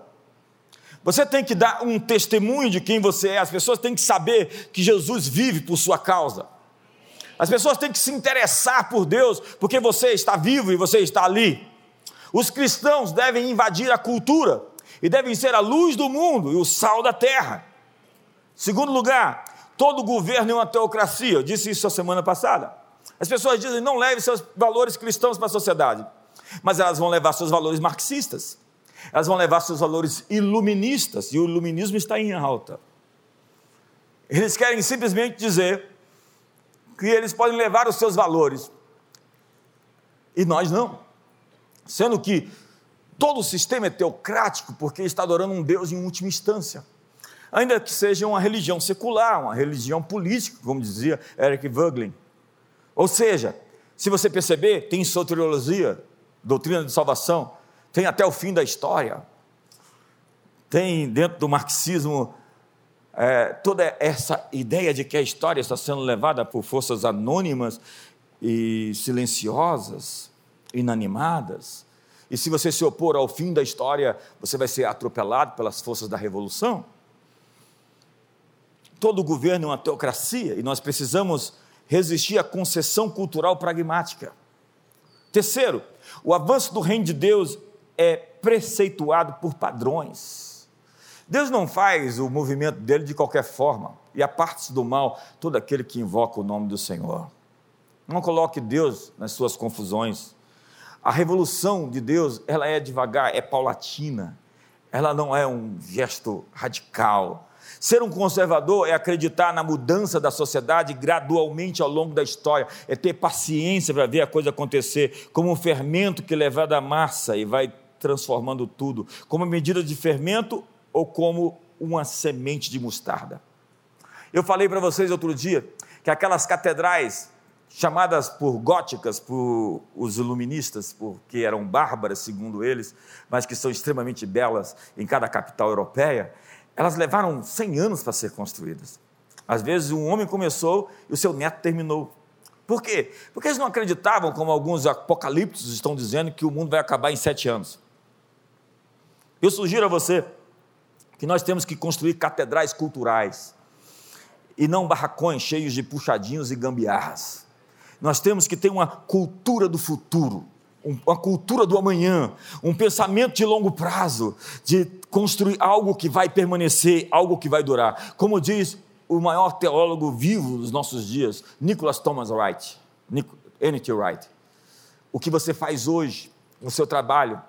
você tem que dar um testemunho de quem você é. As pessoas têm que saber que Jesus vive por sua causa. As pessoas têm que se interessar por Deus, porque você está vivo e você está ali. Os cristãos devem invadir a cultura e devem ser a luz do mundo e o sal da terra. Segundo lugar, todo governo é uma teocracia. Eu disse isso a semana passada. As pessoas dizem não leve seus valores cristãos para a sociedade, mas elas vão levar seus valores marxistas elas vão levar seus valores iluministas, e o iluminismo está em alta. Eles querem simplesmente dizer que eles podem levar os seus valores, e nós não. Sendo que todo o sistema é teocrático porque está adorando um Deus em última instância. Ainda que seja uma religião secular, uma religião política, como dizia Eric Voegelin. Ou seja, se você perceber, tem soteriologia, doutrina de salvação, tem até o fim da história. Tem dentro do marxismo é, toda essa ideia de que a história está sendo levada por forças anônimas e silenciosas, inanimadas. E se você se opor ao fim da história, você vai ser atropelado pelas forças da revolução. Todo governo é uma teocracia e nós precisamos resistir à concessão cultural pragmática. Terceiro, o avanço do reino de Deus é preceituado por padrões. Deus não faz o movimento dele de qualquer forma, e a parte do mal todo aquele que invoca o nome do Senhor. Não coloque Deus nas suas confusões. A revolução de Deus, ela é devagar, é paulatina. Ela não é um gesto radical. Ser um conservador é acreditar na mudança da sociedade gradualmente ao longo da história, é ter paciência para ver a coisa acontecer, como um fermento que leva da massa e vai transformando tudo, como medida de fermento ou como uma semente de mostarda. Eu falei para vocês outro dia que aquelas catedrais chamadas por góticas, por os iluministas, porque eram bárbaras, segundo eles, mas que são extremamente belas em cada capital europeia, elas levaram 100 anos para ser construídas. Às vezes um homem começou e o seu neto terminou. Por quê? Porque eles não acreditavam, como alguns apocaliptos estão dizendo, que o mundo vai acabar em sete anos. Eu sugiro a você que nós temos que construir catedrais culturais e não barracões cheios de puxadinhos e gambiarras. Nós temos que ter uma cultura do futuro, uma cultura do amanhã, um pensamento de longo prazo, de construir algo que vai permanecer, algo que vai durar. Como diz o maior teólogo vivo dos nossos dias, Nicholas Thomas Wright, N.T. Wright. O que você faz hoje, no seu trabalho,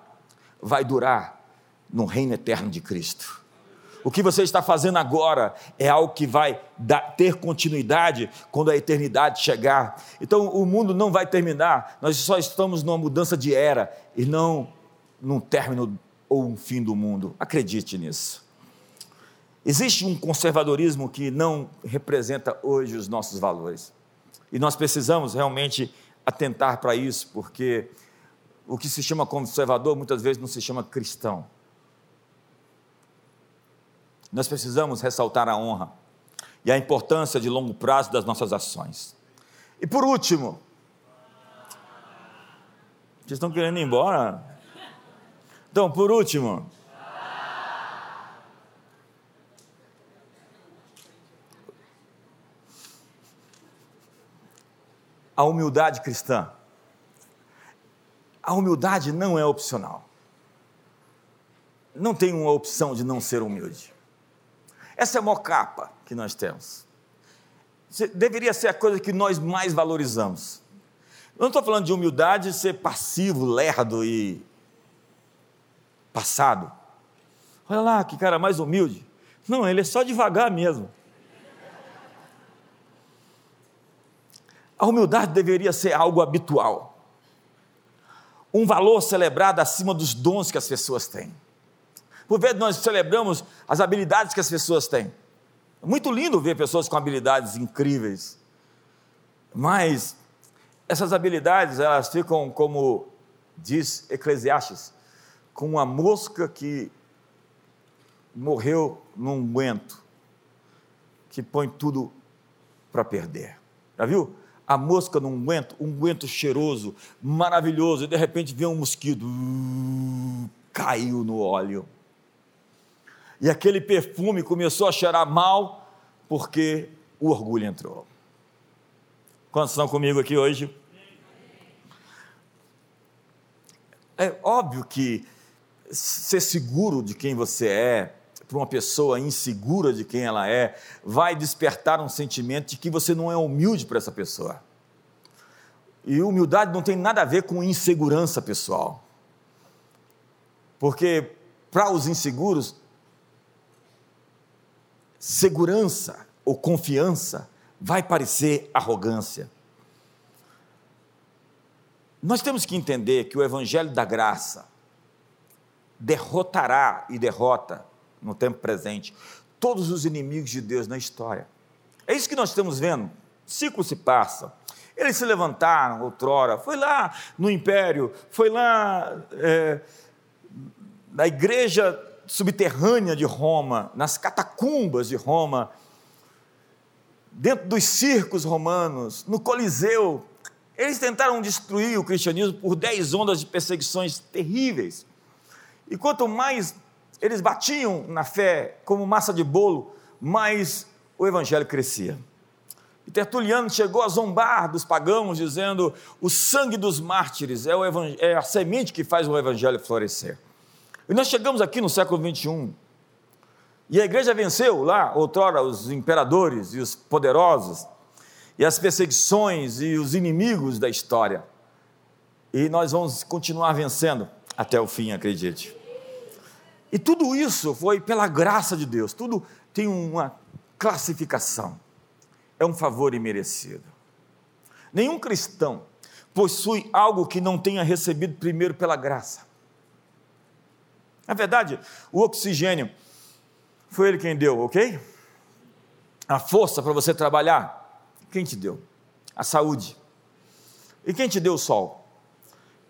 vai durar no reino eterno de Cristo. O que você está fazendo agora é algo que vai dar, ter continuidade quando a eternidade chegar. Então o mundo não vai terminar, nós só estamos numa mudança de era e não num término ou um fim do mundo. Acredite nisso. Existe um conservadorismo que não representa hoje os nossos valores. E nós precisamos realmente atentar para isso, porque o que se chama conservador muitas vezes não se chama cristão. Nós precisamos ressaltar a honra e a importância de longo prazo das nossas ações. E por último, vocês estão querendo ir embora? Então, por último, a humildade cristã. A humildade não é opcional. Não tem uma opção de não ser humilde. Essa é a maior capa que nós temos. Deveria ser a coisa que nós mais valorizamos. Eu não estou falando de humildade ser passivo, lerdo e passado. Olha lá, que cara mais humilde. Não, ele é só devagar mesmo. A humildade deveria ser algo habitual. Um valor celebrado acima dos dons que as pessoas têm. Por vezes nós celebramos as habilidades que as pessoas têm. É muito lindo ver pessoas com habilidades incríveis. Mas essas habilidades, elas ficam como diz Eclesiastes, com uma mosca que morreu num guento, que põe tudo para perder. Já viu? A mosca num guento, um guento cheiroso, maravilhoso, e de repente vem um mosquito, uh, caiu no óleo e aquele perfume começou a cheirar mal porque o orgulho entrou. Quantos estão comigo aqui hoje? É óbvio que ser seguro de quem você é, para uma pessoa insegura de quem ela é, vai despertar um sentimento de que você não é humilde para essa pessoa. E humildade não tem nada a ver com insegurança pessoal. Porque para os inseguros, segurança ou confiança vai parecer arrogância. Nós temos que entender que o Evangelho da Graça derrotará e derrota, no tempo presente, todos os inimigos de Deus na história. É isso que nós estamos vendo. O ciclo se passa. Eles se levantaram outrora, foi lá no império, foi lá é, na igreja subterrânea de Roma, nas catacumbas de Roma, dentro dos circos romanos, no Coliseu. Eles tentaram destruir o cristianismo por dez ondas de perseguições terríveis. E quanto mais eles batiam na fé como massa de bolo, mais o evangelho crescia. E Tertuliano chegou a zombar dos pagãos, dizendo: o sangue dos mártires é, é a semente que faz o evangelho florescer. E nós chegamos aqui no século 21, e a igreja venceu lá, outrora, os imperadores e os poderosos, e as perseguições e os inimigos da história. E nós vamos continuar vencendo até o fim, acredite. E tudo isso foi pela graça de Deus, tudo tem uma classificação. É um favor imerecido. Nenhum cristão possui algo que não tenha recebido primeiro pela graça. Na verdade, o oxigênio foi ele quem deu, ok? A força para você trabalhar, quem te deu? A saúde. E quem te deu o sol?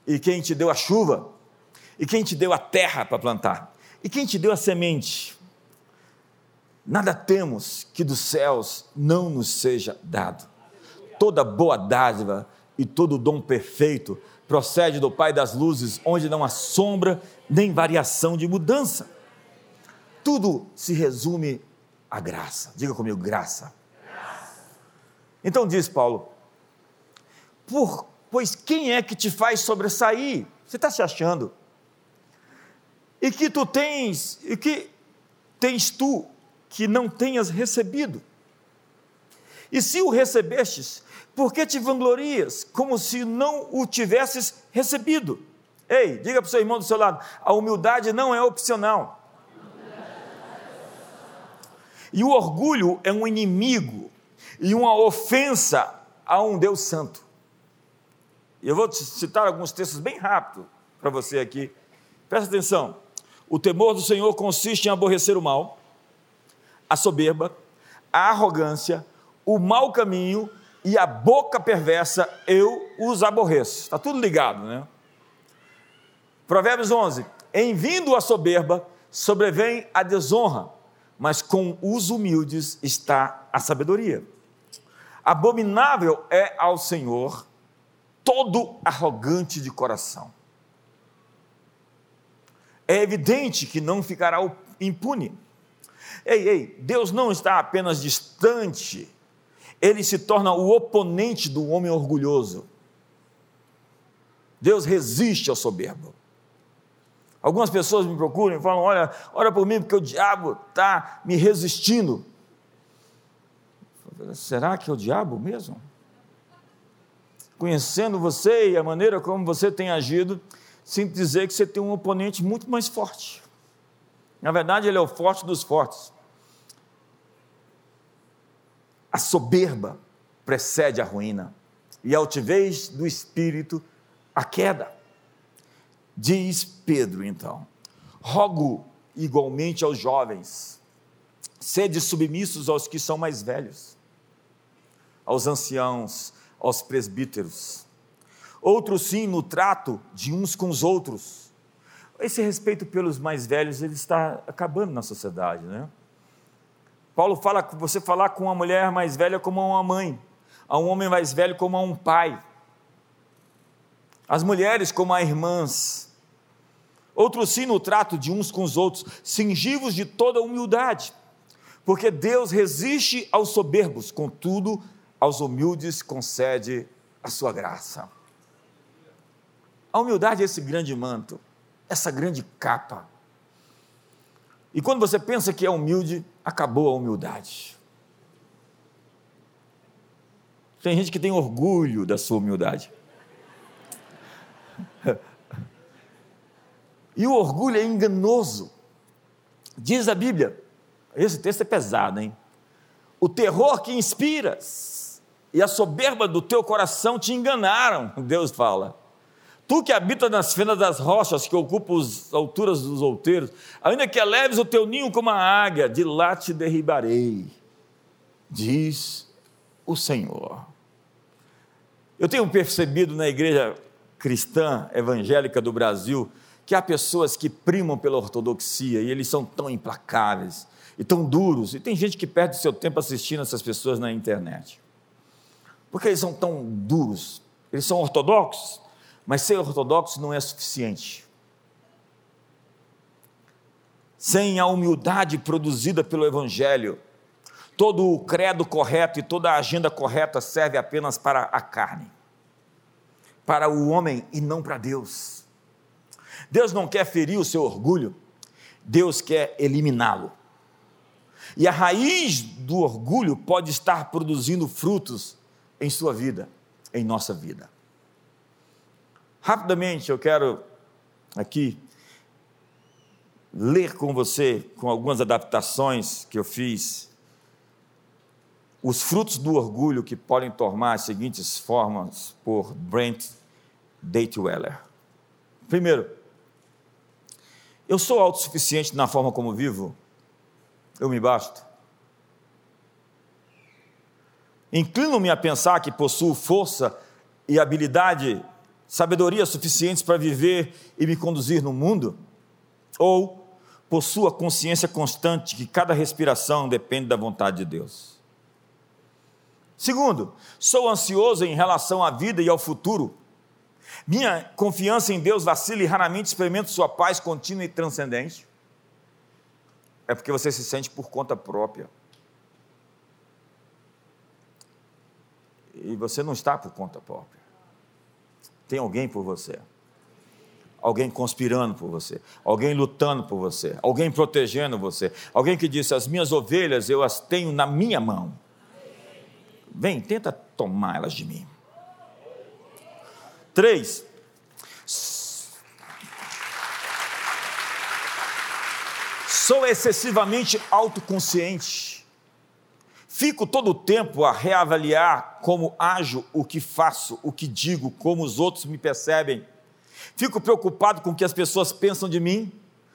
E quem te deu a chuva? E quem te deu a terra para plantar? E quem te deu a semente? Nada temos que dos céus não nos seja dado. Toda boa dádiva e todo dom perfeito procede do Pai das luzes, onde não há sombra nem variação de mudança. Tudo se resume à graça. Diga comigo, graça. Então diz Paulo: Por, pois quem é que te faz sobressair? Você está se achando? e que tu tens, e que tens tu que não tenhas recebido? E se o recebestes, por que te vanglorias, como se não o tivesses recebido? Ei, diga para o seu irmão do seu lado: a humildade não é opcional. E o orgulho é um inimigo e uma ofensa a um Deus Santo. Eu vou citar alguns textos bem rápido para você aqui. Presta atenção. O temor do Senhor consiste em aborrecer o mal, a soberba, a arrogância, o mau caminho e a boca perversa, eu os aborreço. Está tudo ligado, né? Provérbios 11: Em vindo a soberba, sobrevém a desonra, mas com os humildes está a sabedoria. Abominável é ao Senhor todo arrogante de coração é evidente que não ficará impune. Ei, ei, Deus não está apenas distante, ele se torna o oponente do homem orgulhoso. Deus resiste ao soberbo. Algumas pessoas me procuram e falam: Olha, ora por mim, porque o diabo está me resistindo. Será que é o diabo mesmo? Conhecendo você e a maneira como você tem agido, sinto dizer que você tem um oponente muito mais forte. Na verdade, ele é o forte dos fortes. A soberba precede a ruína, e a altivez do espírito, a queda. Diz Pedro, então: rogo igualmente aos jovens, sede submissos aos que são mais velhos, aos anciãos, aos presbíteros outros sim no trato de uns com os outros. Esse respeito pelos mais velhos ele está acabando na sociedade, né? Paulo fala que você falar com uma mulher mais velha como a uma mãe, a um homem mais velho como a um pai, as mulheres como a irmãs, outros sim no trato de uns com os outros, cingivos de toda humildade, porque Deus resiste aos soberbos, contudo, aos humildes concede a sua graça. A humildade é esse grande manto, essa grande capa. E quando você pensa que é humilde, acabou a humildade. Tem gente que tem orgulho da sua humildade. E o orgulho é enganoso. Diz a Bíblia, esse texto é pesado, hein? O terror que inspiras e a soberba do teu coração te enganaram, Deus fala. Tu que habita nas fendas das rochas, que ocupa as alturas dos outeiros, ainda que eleves o teu ninho como a águia, de lá te derribarei, diz o Senhor. Eu tenho percebido na igreja cristã evangélica do Brasil que há pessoas que primam pela ortodoxia e eles são tão implacáveis e tão duros, e tem gente que perde seu tempo assistindo essas pessoas na internet. Porque eles são tão duros, eles são ortodoxos, mas ser ortodoxo não é suficiente. Sem a humildade produzida pelo Evangelho, todo o credo correto e toda a agenda correta serve apenas para a carne, para o homem e não para Deus. Deus não quer ferir o seu orgulho, Deus quer eliminá-lo. E a raiz do orgulho pode estar produzindo frutos em sua vida, em nossa vida. Rapidamente eu quero aqui ler com você, com algumas adaptações que eu fiz, os frutos do orgulho que podem tomar as seguintes formas por Brent Weller. Primeiro, eu sou autossuficiente na forma como vivo, eu me basto. Inclino-me a pensar que possuo força e habilidade sabedoria suficientes para viver e me conduzir no mundo? Ou possua consciência constante que cada respiração depende da vontade de Deus? Segundo, sou ansioso em relação à vida e ao futuro. Minha confiança em Deus vacila e raramente experimento sua paz contínua e transcendente. É porque você se sente por conta própria. E você não está por conta própria. Tem alguém por você. Alguém conspirando por você, alguém lutando por você, alguém protegendo você, alguém que disse: As minhas ovelhas eu as tenho na minha mão. Vem, tenta tomar elas de mim. Três, sou excessivamente autoconsciente. Fico todo o tempo a reavaliar como ajo, o que faço, o que digo, como os outros me percebem. Fico preocupado com o que as pessoas pensam de mim.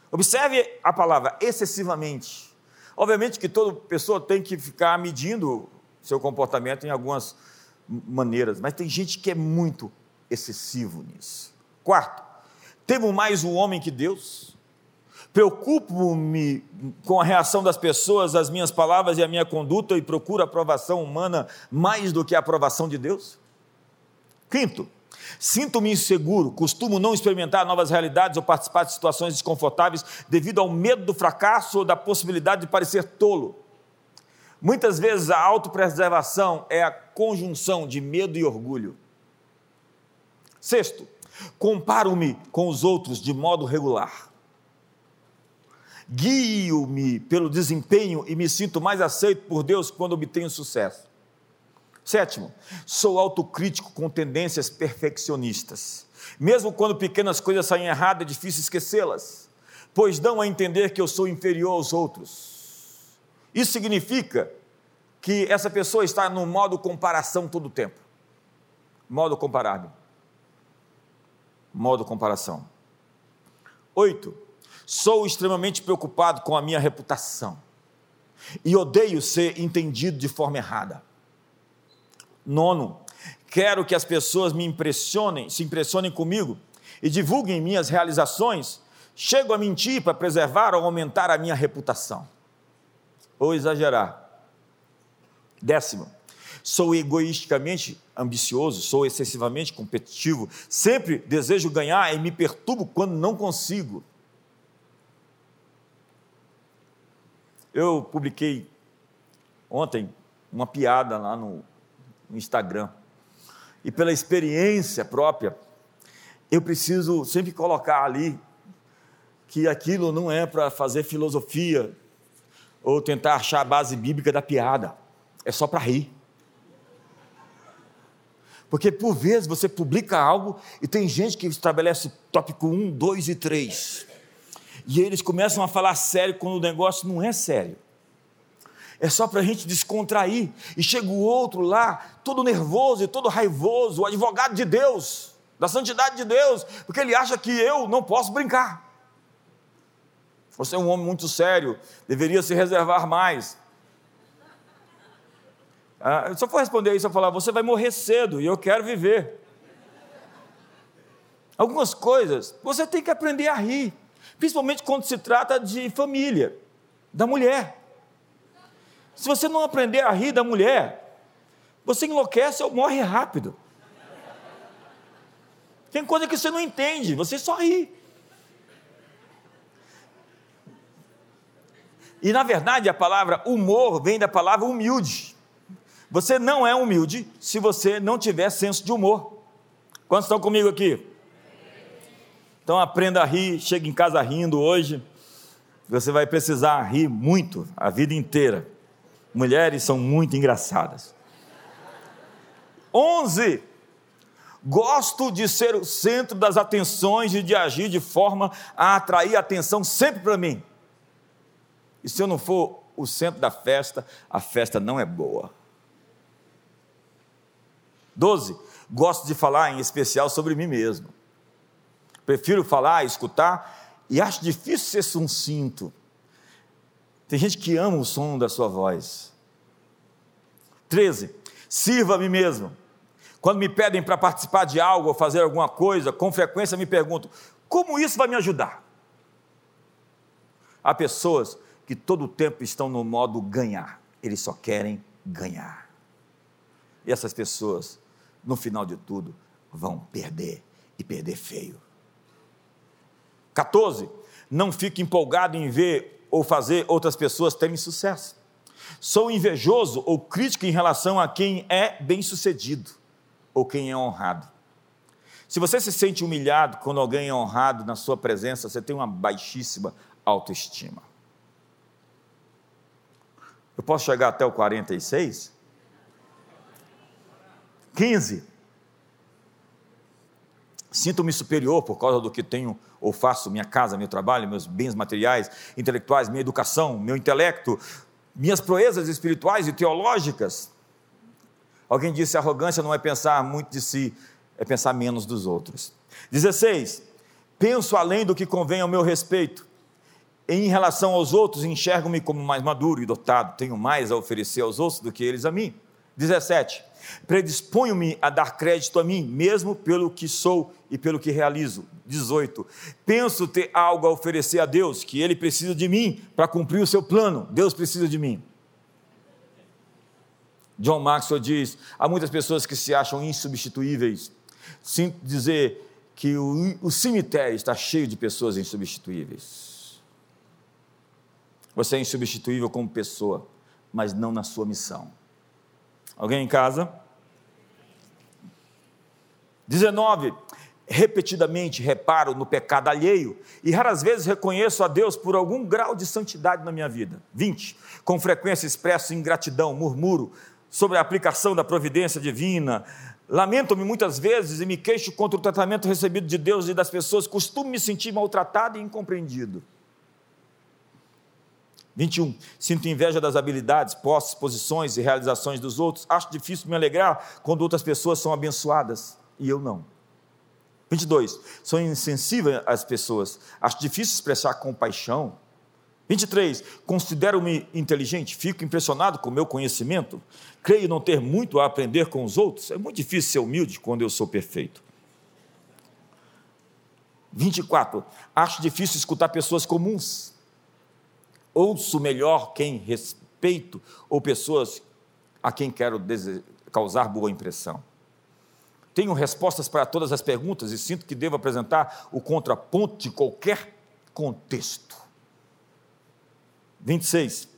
Observe a palavra excessivamente. Obviamente que toda pessoa tem que ficar medindo seu comportamento em algumas maneiras, mas tem gente que é muito excessivo nisso. Quarto, temo mais o homem que Deus preocupo-me com a reação das pessoas às minhas palavras e à minha conduta e procuro a aprovação humana mais do que a aprovação de Deus? Quinto, sinto-me inseguro, costumo não experimentar novas realidades ou participar de situações desconfortáveis devido ao medo do fracasso ou da possibilidade de parecer tolo. Muitas vezes a autopreservação é a conjunção de medo e orgulho. Sexto, comparo-me com os outros de modo regular guio-me pelo desempenho e me sinto mais aceito por Deus quando obtenho sucesso. Sétimo, sou autocrítico com tendências perfeccionistas. Mesmo quando pequenas coisas saem erradas, é difícil esquecê-las, pois dão a entender que eu sou inferior aos outros. Isso significa que essa pessoa está no modo comparação todo o tempo. Modo comparável. Modo comparação. Oito, Sou extremamente preocupado com a minha reputação e odeio ser entendido de forma errada. Nono, quero que as pessoas me impressionem, se impressionem comigo e divulguem minhas realizações. Chego a mentir para preservar ou aumentar a minha reputação. Ou exagerar. Décimo, sou egoisticamente ambicioso, sou excessivamente competitivo, sempre desejo ganhar e me perturbo quando não consigo. Eu publiquei ontem uma piada lá no, no Instagram. E pela experiência própria, eu preciso sempre colocar ali que aquilo não é para fazer filosofia ou tentar achar a base bíblica da piada. É só para rir. Porque por vezes você publica algo e tem gente que estabelece tópico 1, 2 e 3. E eles começam a falar sério quando o negócio não é sério. É só para a gente descontrair. E chega o outro lá, todo nervoso e todo raivoso, o advogado de Deus, da santidade de Deus, porque ele acha que eu não posso brincar. Você é um homem muito sério, deveria se reservar mais. Ah, se eu for responder isso, eu falar, você vai morrer cedo e eu quero viver. Algumas coisas você tem que aprender a rir, principalmente quando se trata de família, da mulher. Se você não aprender a rir da mulher, você enlouquece ou morre rápido. Tem coisa que você não entende, você só ri. E na verdade a palavra humor vem da palavra humilde. Você não é humilde se você não tiver senso de humor. Quantos estão comigo aqui? Então aprenda a rir, chegue em casa rindo hoje. Você vai precisar rir muito a vida inteira. Mulheres são muito engraçadas. 11. Gosto de ser o centro das atenções e de agir de forma a atrair atenção sempre para mim. E se eu não for o centro da festa, a festa não é boa. 12. Gosto de falar em especial sobre mim mesmo. Prefiro falar, escutar e acho difícil ser sucinto. Tem gente que ama o som da sua voz. 13. Sirva a mim mesmo. Quando me pedem para participar de algo ou fazer alguma coisa, com frequência me pergunto: como isso vai me ajudar? Há pessoas que todo o tempo estão no modo ganhar, eles só querem ganhar. E essas pessoas no final de tudo, vão perder e perder feio. 14. Não fique empolgado em ver ou fazer outras pessoas terem sucesso. Sou invejoso ou crítico em relação a quem é bem-sucedido ou quem é honrado. Se você se sente humilhado quando alguém é honrado na sua presença, você tem uma baixíssima autoestima. Eu posso chegar até o 46? 15. Sinto-me superior por causa do que tenho ou faço, minha casa, meu trabalho, meus bens materiais, intelectuais, minha educação, meu intelecto, minhas proezas espirituais e teológicas. Alguém disse: arrogância não é pensar muito de si, é pensar menos dos outros. 16. Penso além do que convém ao meu respeito. Em relação aos outros, enxergo-me como mais maduro e dotado, tenho mais a oferecer aos outros do que eles a mim. 17. Predisponho-me a dar crédito a mim, mesmo pelo que sou e pelo que realizo. 18. Penso ter algo a oferecer a Deus, que Ele precisa de mim para cumprir o seu plano. Deus precisa de mim. John Maxwell diz: há muitas pessoas que se acham insubstituíveis. Sinto dizer que o, o cemitério está cheio de pessoas insubstituíveis. Você é insubstituível como pessoa, mas não na sua missão. Alguém em casa? 19. Repetidamente reparo no pecado alheio e raras vezes reconheço a Deus por algum grau de santidade na minha vida. 20. Com frequência expresso ingratidão, murmuro sobre a aplicação da providência divina. Lamento-me muitas vezes e me queixo contra o tratamento recebido de Deus e das pessoas. Costumo me sentir maltratado e incompreendido. 21. Sinto inveja das habilidades, posses, posições e realizações dos outros. Acho difícil me alegrar quando outras pessoas são abençoadas e eu não. 22. Sou insensível às pessoas. Acho difícil expressar compaixão. 23. Considero-me inteligente. Fico impressionado com o meu conhecimento. Creio não ter muito a aprender com os outros. É muito difícil ser humilde quando eu sou perfeito. 24. Acho difícil escutar pessoas comuns ouço melhor quem respeito ou pessoas a quem quero causar boa impressão. Tenho respostas para todas as perguntas e sinto que devo apresentar o contraponto de qualquer contexto. 26.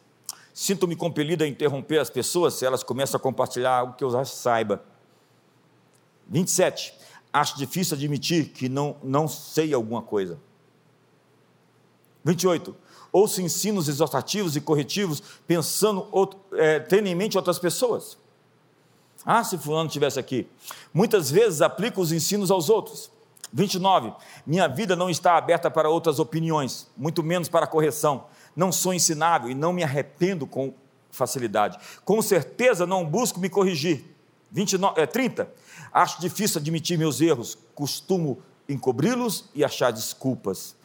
Sinto-me compelido a interromper as pessoas se elas começam a compartilhar algo que eu já saiba. 27. Acho difícil admitir que não, não sei alguma coisa. 28 ouço ensinos exortativos e corretivos, pensando, é, tendo em mente outras pessoas. Ah, se fulano estivesse aqui. Muitas vezes aplico os ensinos aos outros. 29. Minha vida não está aberta para outras opiniões, muito menos para correção. Não sou ensinável e não me arrependo com facilidade. Com certeza não busco me corrigir. 29, é, 30. Acho difícil admitir meus erros, costumo encobri-los e achar desculpas.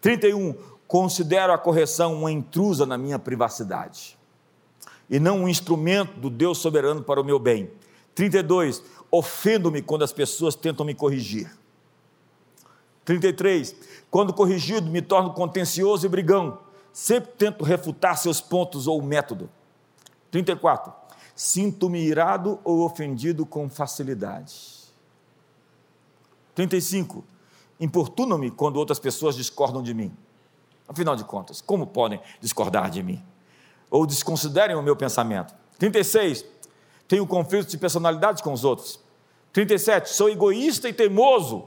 31. Considero a correção uma intrusa na minha privacidade e não um instrumento do Deus soberano para o meu bem. 32. Ofendo-me quando as pessoas tentam me corrigir. 33. Quando corrigido, me torno contencioso e brigão. Sempre tento refutar seus pontos ou método. 34. Sinto-me irado ou ofendido com facilidade. 35. Importunam-me quando outras pessoas discordam de mim. Afinal de contas, como podem discordar de mim? Ou desconsiderem o meu pensamento. 36. Tenho conflitos de personalidade com os outros. 37. Sou egoísta e teimoso.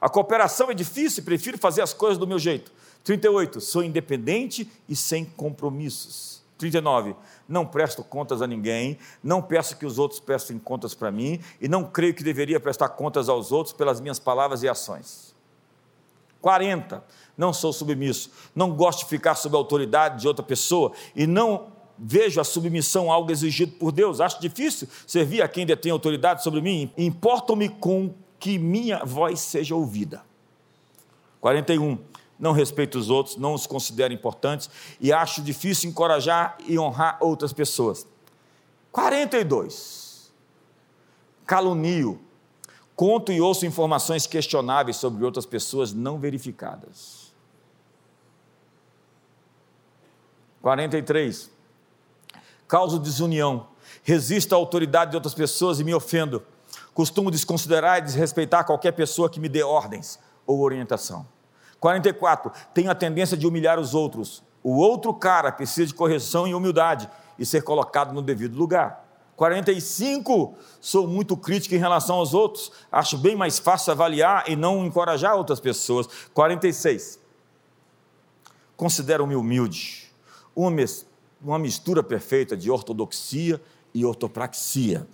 A cooperação é difícil e prefiro fazer as coisas do meu jeito. 38. Sou independente e sem compromissos. 39. Não presto contas a ninguém, não peço que os outros prestem contas para mim e não creio que deveria prestar contas aos outros pelas minhas palavras e ações. 40. Não sou submisso, não gosto de ficar sob a autoridade de outra pessoa e não vejo a submissão algo exigido por Deus. Acho difícil servir a quem detém autoridade sobre mim. Importo-me com que minha voz seja ouvida. 41 não respeito os outros, não os considero importantes e acho difícil encorajar e honrar outras pessoas. 42. Calunio. Conto e ouço informações questionáveis sobre outras pessoas não verificadas. 43. Causo desunião. Resisto à autoridade de outras pessoas e me ofendo. Costumo desconsiderar e desrespeitar qualquer pessoa que me dê ordens ou orientação. 44. Tenho a tendência de humilhar os outros. O outro cara precisa de correção e humildade e ser colocado no devido lugar. 45. Sou muito crítico em relação aos outros. Acho bem mais fácil avaliar e não encorajar outras pessoas. 46. Considero-me humilde. Uma, mistura perfeita de ortodoxia e ortopraxia.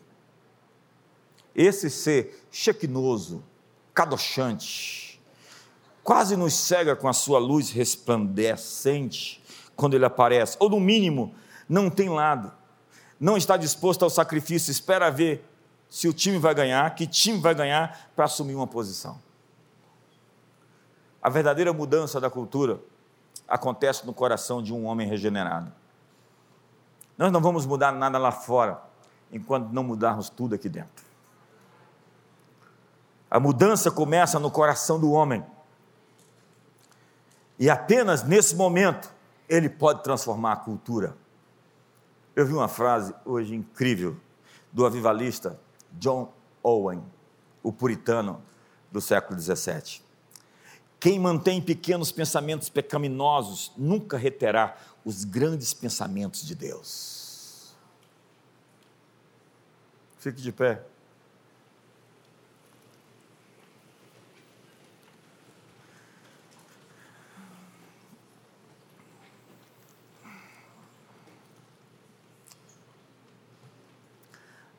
Esse ser chequinoso, cadochante, quase nos cega com a sua luz resplandecente quando ele aparece, ou no mínimo, não tem lado, não está disposto ao sacrifício, espera ver se o time vai ganhar, que time vai ganhar para assumir uma posição. A verdadeira mudança da cultura acontece no coração de um homem regenerado. Nós não vamos mudar nada lá fora enquanto não mudarmos tudo aqui dentro. A mudança começa no coração do homem. E apenas nesse momento ele pode transformar a cultura. Eu vi uma frase hoje incrível do avivalista John Owen, o puritano do século XVII. Quem mantém pequenos pensamentos pecaminosos nunca reterá os grandes pensamentos de Deus. Fique de pé.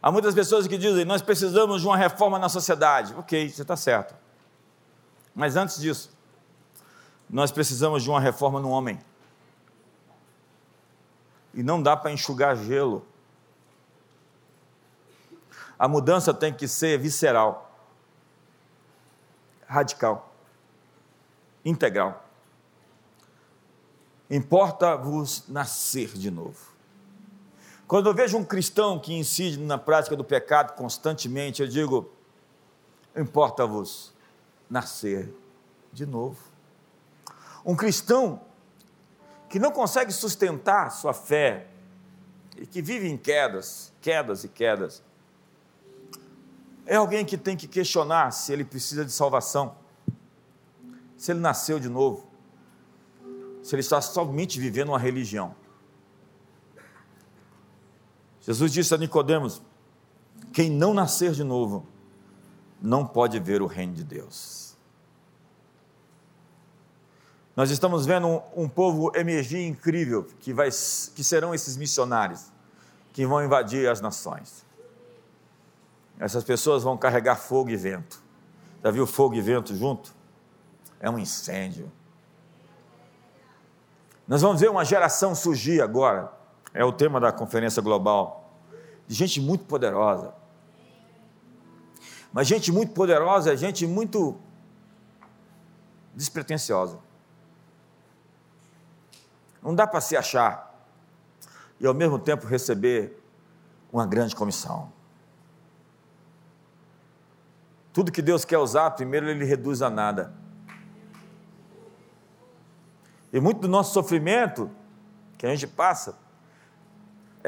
Há muitas pessoas que dizem: nós precisamos de uma reforma na sociedade. Ok, você está certo. Mas antes disso, nós precisamos de uma reforma no homem. E não dá para enxugar gelo. A mudança tem que ser visceral, radical, integral. Importa-vos nascer de novo. Quando eu vejo um cristão que incide na prática do pecado constantemente, eu digo: importa-vos nascer de novo. Um cristão que não consegue sustentar sua fé e que vive em quedas, quedas e quedas, é alguém que tem que questionar se ele precisa de salvação, se ele nasceu de novo, se ele está somente vivendo uma religião. Jesus disse a Nicodemos: quem não nascer de novo não pode ver o reino de Deus. Nós estamos vendo um, um povo emergir incrível, que, vai, que serão esses missionários, que vão invadir as nações. Essas pessoas vão carregar fogo e vento, Já viu fogo e vento junto? É um incêndio. Nós vamos ver uma geração surgir agora, é o tema da conferência global, de gente muito poderosa. Mas gente muito poderosa é gente muito despretensiosa. Não dá para se achar e ao mesmo tempo receber uma grande comissão. Tudo que Deus quer usar, primeiro ele reduz a nada. E muito do nosso sofrimento que a gente passa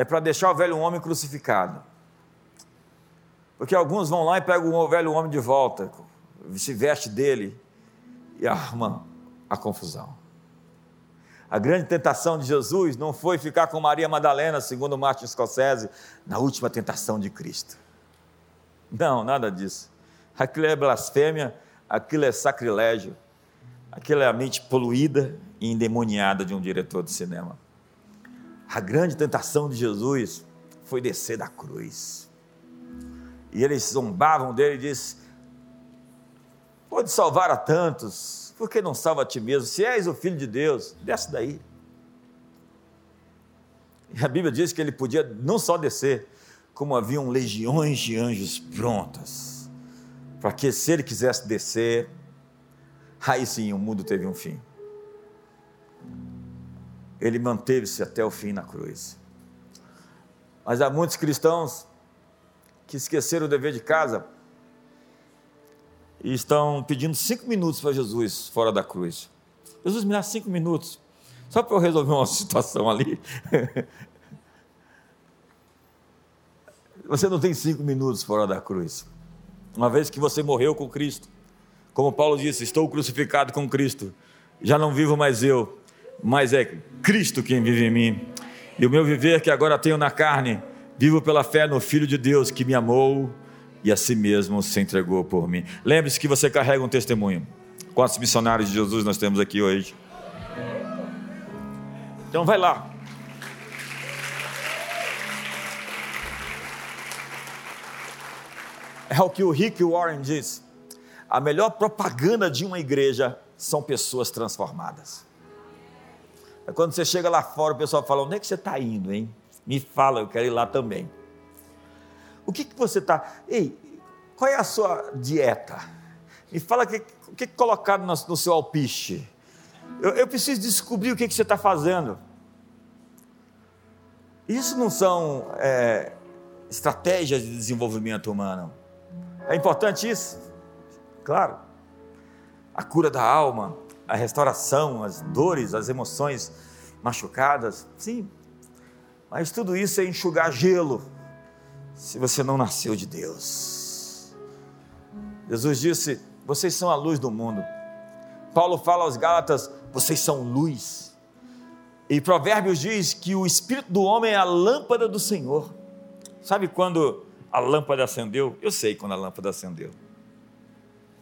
é para deixar o velho homem crucificado. Porque alguns vão lá e pegam o velho homem de volta, se veste dele e arma a confusão. A grande tentação de Jesus não foi ficar com Maria Madalena, segundo Martin Scorsese, na última tentação de Cristo. Não, nada disso. Aquilo é blasfêmia, aquilo é sacrilégio, aquilo é a mente poluída e endemoniada de um diretor de cinema. A grande tentação de Jesus foi descer da cruz. E eles zombavam dele e disse: Pode salvar a tantos, por que não salva a ti mesmo? Se és o filho de Deus, desce daí. E a Bíblia diz que ele podia não só descer, como haviam legiões de anjos prontas, para que se ele quisesse descer, aí sim o mundo teve um fim. Ele manteve-se até o fim na cruz. Mas há muitos cristãos que esqueceram o dever de casa e estão pedindo cinco minutos para Jesus fora da cruz. Jesus me dá cinco minutos, só para eu resolver uma situação ali. Você não tem cinco minutos fora da cruz. Uma vez que você morreu com Cristo, como Paulo disse, estou crucificado com Cristo, já não vivo mais eu, mas é Cristo quem vive em mim. E o meu viver que agora tenho na carne, vivo pela fé no Filho de Deus que me amou e a si mesmo se entregou por mim. Lembre-se que você carrega um testemunho. Quantos missionários de Jesus nós temos aqui hoje? Então vai lá. É o que o Rick Warren diz. A melhor propaganda de uma igreja são pessoas transformadas. É quando você chega lá fora, o pessoal fala: onde é que você está indo, hein? Me fala, eu quero ir lá também. O que, que você está. Ei, qual é a sua dieta? Me fala o que, que colocaram no, no seu alpiche. Eu, eu, preciso descobrir o que, que você está fazendo. Isso não são é, estratégias de desenvolvimento humano. É importante isso? Claro. A cura da alma, a restauração, as dores, as emoções machucadas, sim. Mas tudo isso é enxugar gelo se você não nasceu de Deus. Jesus disse: Vocês são a luz do mundo. Paulo fala aos Gálatas: Vocês são luz. E Provérbios diz que o espírito do homem é a lâmpada do Senhor. Sabe quando a lâmpada acendeu? Eu sei quando a lâmpada acendeu.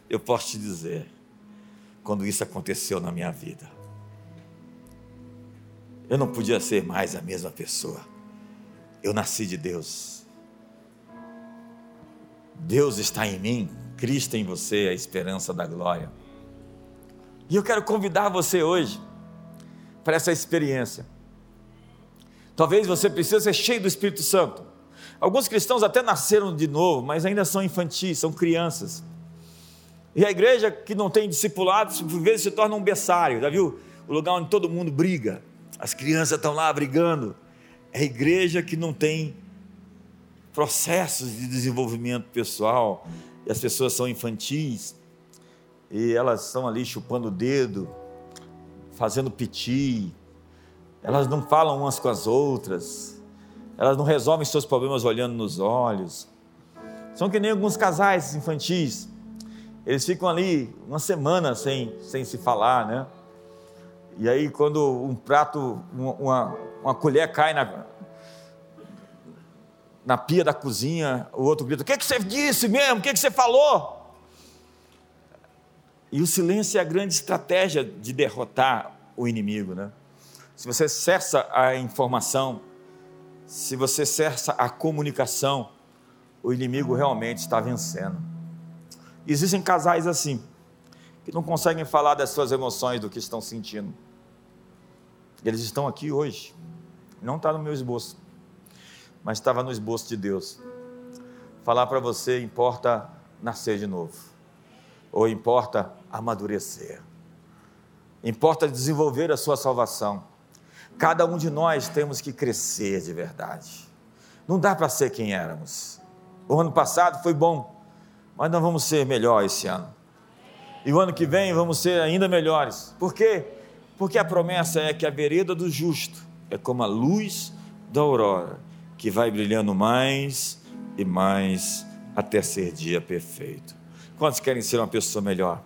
Eu posso te dizer quando isso aconteceu na minha vida. Eu não podia ser mais a mesma pessoa. Eu nasci de Deus. Deus está em mim, Cristo em você, a esperança da glória. E eu quero convidar você hoje para essa experiência. Talvez você precise ser cheio do Espírito Santo. Alguns cristãos até nasceram de novo, mas ainda são infantis, são crianças. E a igreja que não tem discipulados, por vezes se torna um berçário, já viu? O lugar onde todo mundo briga, as crianças estão lá brigando. É a igreja que não tem processos de desenvolvimento pessoal, e as pessoas são infantis, e elas estão ali chupando o dedo, fazendo piti, elas não falam umas com as outras, elas não resolvem seus problemas olhando nos olhos. São que nem alguns casais infantis, eles ficam ali uma semana sem, sem se falar, né? E aí, quando um prato, uma, uma colher cai na, na pia da cozinha, o outro grita: O que, é que você disse mesmo? O que, é que você falou? E o silêncio é a grande estratégia de derrotar o inimigo, né? Se você cessa a informação, se você cessa a comunicação, o inimigo realmente está vencendo. Existem casais assim, que não conseguem falar das suas emoções, do que estão sentindo. Eles estão aqui hoje. Não está no meu esboço, mas estava no esboço de Deus. Falar para você importa nascer de novo, ou importa amadurecer, importa desenvolver a sua salvação. Cada um de nós temos que crescer de verdade. Não dá para ser quem éramos. O ano passado foi bom, mas nós vamos ser melhor esse ano. E o ano que vem vamos ser ainda melhores. Por quê? Porque a promessa é que a vereda do justo é como a luz da aurora, que vai brilhando mais e mais até ser dia perfeito. Quantos querem ser uma pessoa melhor?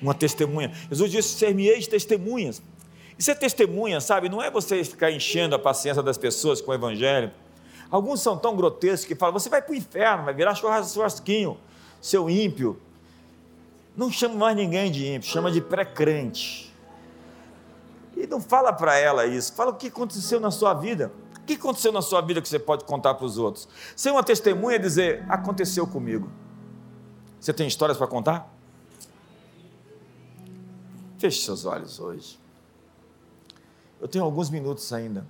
Uma testemunha. Jesus disse: ser-me-eis testemunhas. E ser testemunha, sabe, não é você ficar enchendo a paciência das pessoas com o evangelho. Alguns são tão grotescos que falam: você vai para o inferno, vai virar churrasquinho, seu ímpio. Não chama mais ninguém de ímpio, chama de pré-crente. E não fala para ela isso, fala o que aconteceu na sua vida. O que aconteceu na sua vida que você pode contar para os outros? Ser uma testemunha é dizer: aconteceu comigo. Você tem histórias para contar? Feche seus olhos hoje. Eu tenho alguns minutos ainda.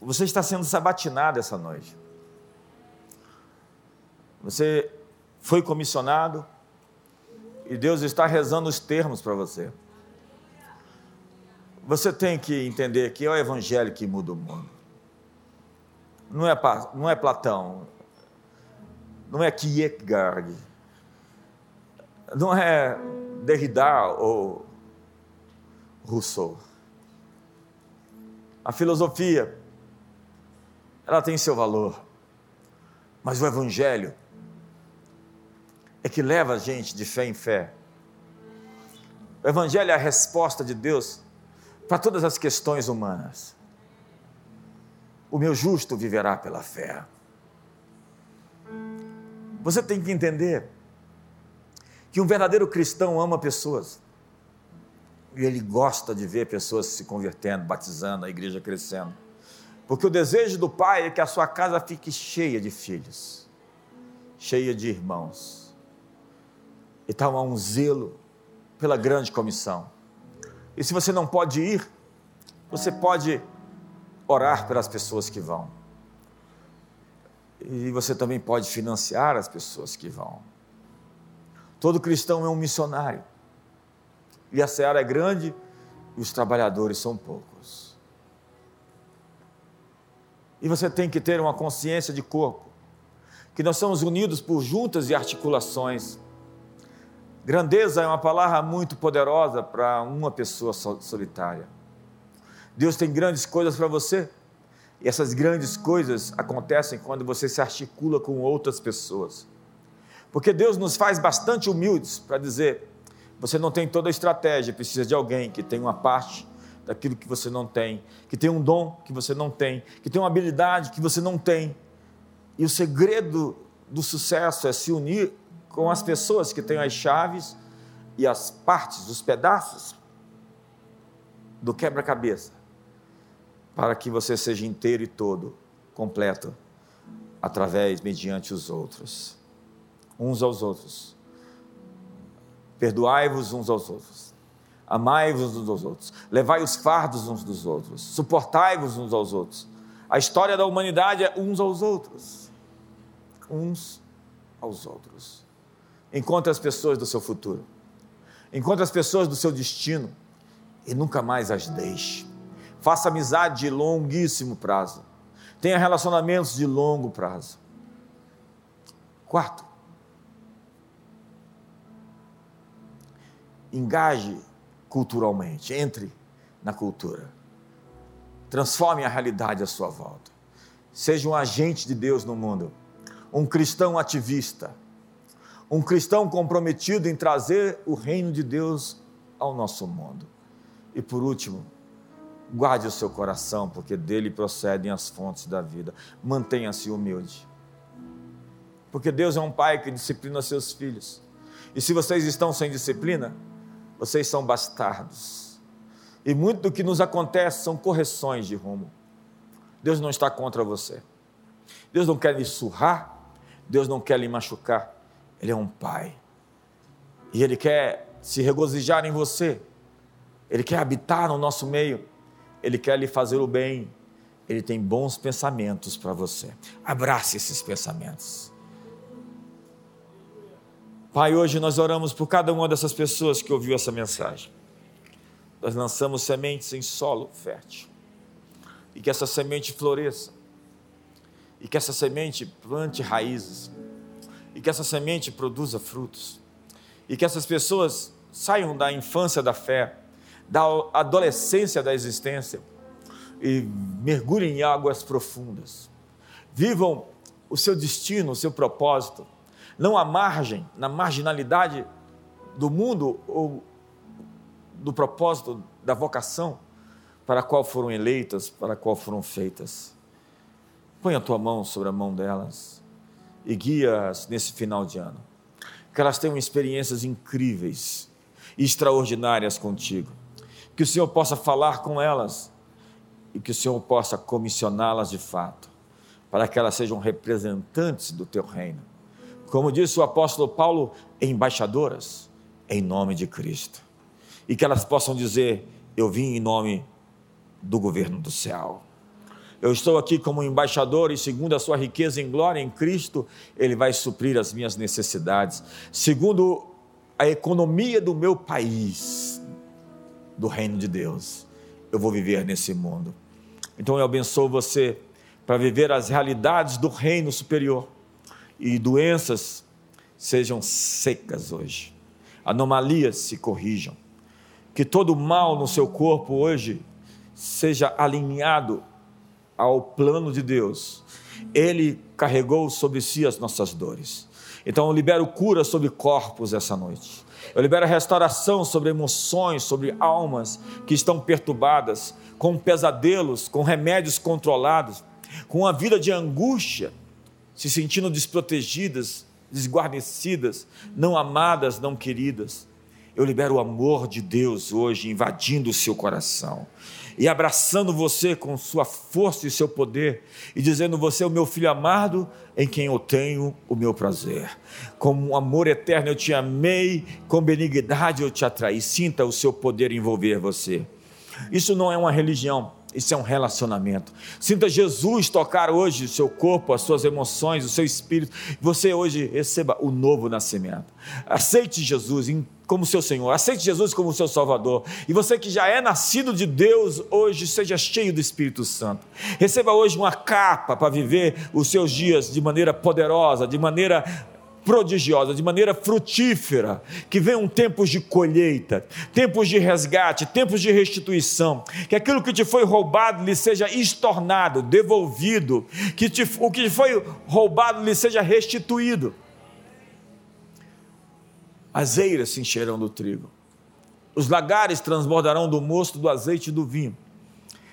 Você está sendo sabatinado essa noite. Você foi comissionado e Deus está rezando os termos para você. Você tem que entender que é o Evangelho que muda o mundo. Não é, não é Platão, não é Kierkegaard, não é Derrida ou Rousseau. A filosofia, ela tem seu valor, mas o Evangelho é que leva a gente de fé em fé. O Evangelho é a resposta de Deus para todas as questões humanas. O meu justo viverá pela fé. Você tem que entender que um verdadeiro cristão ama pessoas. E ele gosta de ver pessoas se convertendo, batizando, a igreja crescendo. Porque o desejo do pai é que a sua casa fique cheia de filhos, cheia de irmãos então há um zelo pela grande comissão. E se você não pode ir, você pode orar pelas pessoas que vão. E você também pode financiar as pessoas que vão. Todo cristão é um missionário. E a seara é grande e os trabalhadores são poucos. E você tem que ter uma consciência de corpo, que nós somos unidos por juntas e articulações Grandeza é uma palavra muito poderosa para uma pessoa solitária. Deus tem grandes coisas para você, e essas grandes coisas acontecem quando você se articula com outras pessoas. Porque Deus nos faz bastante humildes para dizer: você não tem toda a estratégia, precisa de alguém que tem uma parte daquilo que você não tem, que tem um dom que você não tem, que tem uma habilidade que você não tem. E o segredo do sucesso é se unir com as pessoas que têm as chaves e as partes, os pedaços do quebra-cabeça, para que você seja inteiro e todo, completo, através, mediante os outros, uns aos outros. Perdoai-vos uns aos outros, amai-vos uns aos outros, levai os fardos uns dos outros, suportai-vos uns aos outros. A história da humanidade é uns aos outros, uns aos outros. Encontre as pessoas do seu futuro. Encontre as pessoas do seu destino e nunca mais as deixe. Faça amizade de longuíssimo prazo. Tenha relacionamentos de longo prazo. Quarto, engaje culturalmente, entre na cultura. Transforme a realidade à sua volta. Seja um agente de Deus no mundo, um cristão ativista um cristão comprometido em trazer o reino de Deus ao nosso mundo. E por último, guarde o seu coração, porque dele procedem as fontes da vida. Mantenha-se humilde. Porque Deus é um pai que disciplina seus filhos. E se vocês estão sem disciplina, vocês são bastardos. E muito do que nos acontece são correções de rumo. Deus não está contra você. Deus não quer lhe surrar, Deus não quer lhe machucar, Ele é um pai. E Ele quer se regozijar em você, Ele quer habitar no nosso meio, Ele quer lhe fazer o bem, Ele tem bons pensamentos para você. Abrace esses pensamentos. Pai, hoje nós oramos por cada uma dessas pessoas que ouviu essa mensagem. Nós lançamos sementes em solo fértil. E que essa semente floresça. E que essa semente plante raízes. E que essa semente produza frutos. E que essas pessoas saiam da infância da fé, da adolescência da existência e mergulhem em águas profundas. Vivam o seu destino, o seu propósito não à margem, na marginalidade do mundo ou do propósito da vocação para a qual foram eleitas, para a qual foram feitas. Põe a tua mão sobre a mão delas e guia-as nesse final de ano. Que elas tenham experiências incríveis e extraordinárias contigo. Que o Senhor possa falar com elas e que o Senhor possa comissioná-las de fato, para que elas sejam representantes do teu reino como disse o apóstolo Paulo, embaixadoras em nome de Cristo. E que elas possam dizer: Eu vim em nome do governo do céu. Eu estou aqui como embaixador e, segundo a sua riqueza em glória em Cristo, Ele vai suprir as minhas necessidades. Segundo a economia do meu país, do reino de Deus, eu vou viver nesse mundo. Então eu abençoo você para viver as realidades do reino superior e doenças sejam secas hoje, anomalias se corrijam, que todo mal no seu corpo hoje seja alinhado ao plano de Deus. Ele carregou sobre si as nossas dores. Então eu libero cura sobre corpos essa noite. Eu libero restauração sobre emoções, sobre almas que estão perturbadas, com pesadelos, com remédios controlados, com uma vida de angústia se sentindo desprotegidas, desguarnecidas, não amadas, não queridas. Eu libero o amor de Deus hoje invadindo o seu coração e abraçando você com sua força e seu poder e dizendo: Você é o meu filho amado em quem eu tenho o meu prazer. Com um amor eterno eu te amei, com benignidade eu te atraí. Sinta o seu poder envolver você. Isso não é uma religião isso é um relacionamento. Sinta Jesus tocar hoje o seu corpo, as suas emoções, o seu espírito. Você hoje receba o novo nascimento. Aceite Jesus como seu Senhor, aceite Jesus como seu Salvador. E você que já é nascido de Deus, hoje seja cheio do Espírito Santo. Receba hoje uma capa para viver os seus dias de maneira poderosa, de maneira prodigiosa, de maneira frutífera, que venham tempos de colheita, tempos de resgate, tempos de restituição, que aquilo que te foi roubado lhe seja estornado, devolvido, que te, o que foi roubado lhe seja restituído. As eiras se encherão do trigo, os lagares transbordarão do mosto, do azeite e do vinho.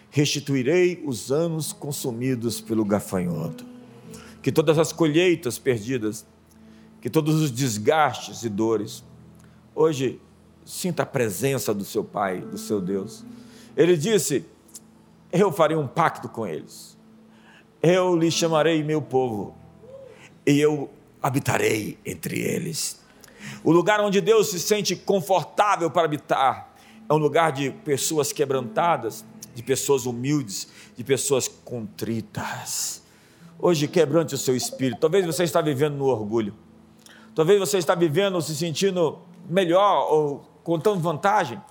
Restituirei os anos consumidos pelo gafanhoto. Que todas as colheitas perdidas que todos os desgastes e dores. Hoje, sinta a presença do seu Pai, do seu Deus. Ele disse: Eu farei um pacto com eles. Eu lhe chamarei meu povo, e eu habitarei entre eles. O lugar onde Deus se sente confortável para habitar é um lugar de pessoas quebrantadas, de pessoas humildes, de pessoas contritas. Hoje, quebrante o seu espírito. Talvez você está vivendo no orgulho. Talvez você está vivendo se sentindo melhor ou contando vantagem.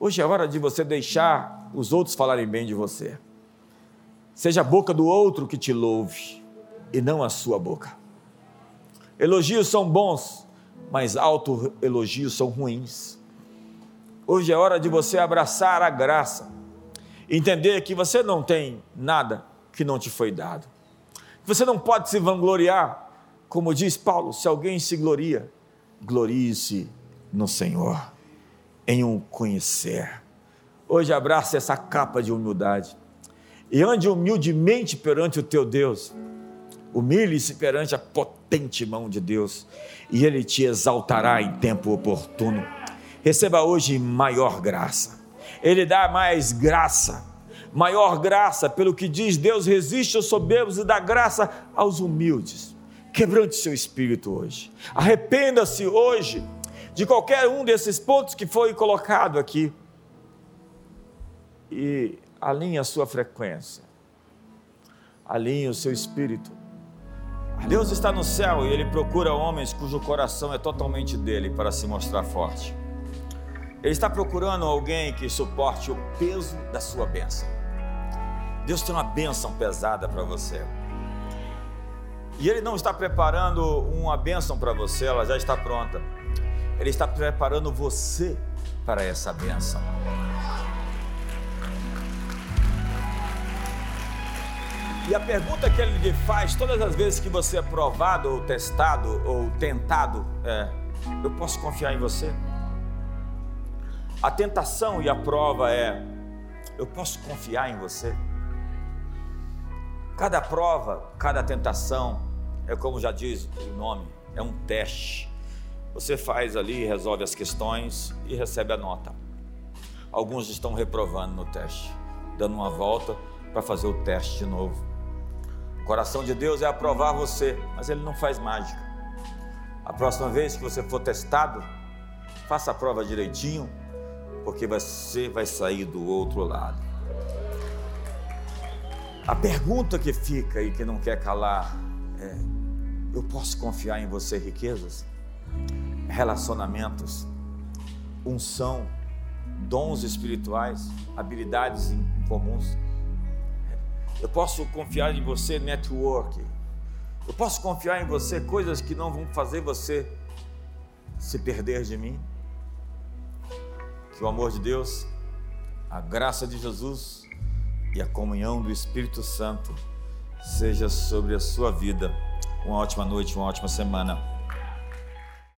Hoje é hora de você deixar os outros falarem bem de você. Seja a boca do outro que te louve e não a sua boca. Elogios são bons, mas auto-elogios são ruins. Hoje é hora de você abraçar a graça, entender que você não tem nada que não te foi dado. Você não pode se vangloriar como diz Paulo, se alguém se gloria, glorie-se no Senhor, em um conhecer. Hoje abraça essa capa de humildade e ande humildemente perante o teu Deus. Humilhe-se perante a potente mão de Deus e Ele te exaltará em tempo oportuno. Receba hoje maior graça. Ele dá mais graça, maior graça, pelo que diz Deus resiste aos soberbos e dá graça aos humildes Quebrante seu espírito hoje. Arrependa-se hoje de qualquer um desses pontos que foi colocado aqui. E alinhe a sua frequência. Alinhe o seu espírito. Deus está no céu e ele procura homens cujo coração é totalmente dele para se mostrar forte. Ele está procurando alguém que suporte o peso da sua bênção. Deus tem uma bênção pesada para você. E Ele não está preparando uma bênção para você, ela já está pronta. Ele está preparando você para essa bênção. E a pergunta que ele lhe faz todas as vezes que você é provado, ou testado, ou tentado, é: Eu posso confiar em você? A tentação e a prova é: eu posso confiar em você? Cada prova, cada tentação, é como já diz o nome, é um teste. Você faz ali, resolve as questões e recebe a nota. Alguns estão reprovando no teste, dando uma volta para fazer o teste de novo. O coração de Deus é aprovar você, mas Ele não faz mágica. A próxima vez que você for testado, faça a prova direitinho, porque você vai sair do outro lado. A pergunta que fica e que não quer calar é: eu posso confiar em você riquezas, relacionamentos, unção, dons espirituais, habilidades comuns? Eu posso confiar em você network. Eu posso confiar em você coisas que não vão fazer você se perder de mim? Que o amor de Deus, a graça de Jesus e a comunhão do Espírito Santo seja sobre a sua vida. Uma ótima noite, uma ótima semana.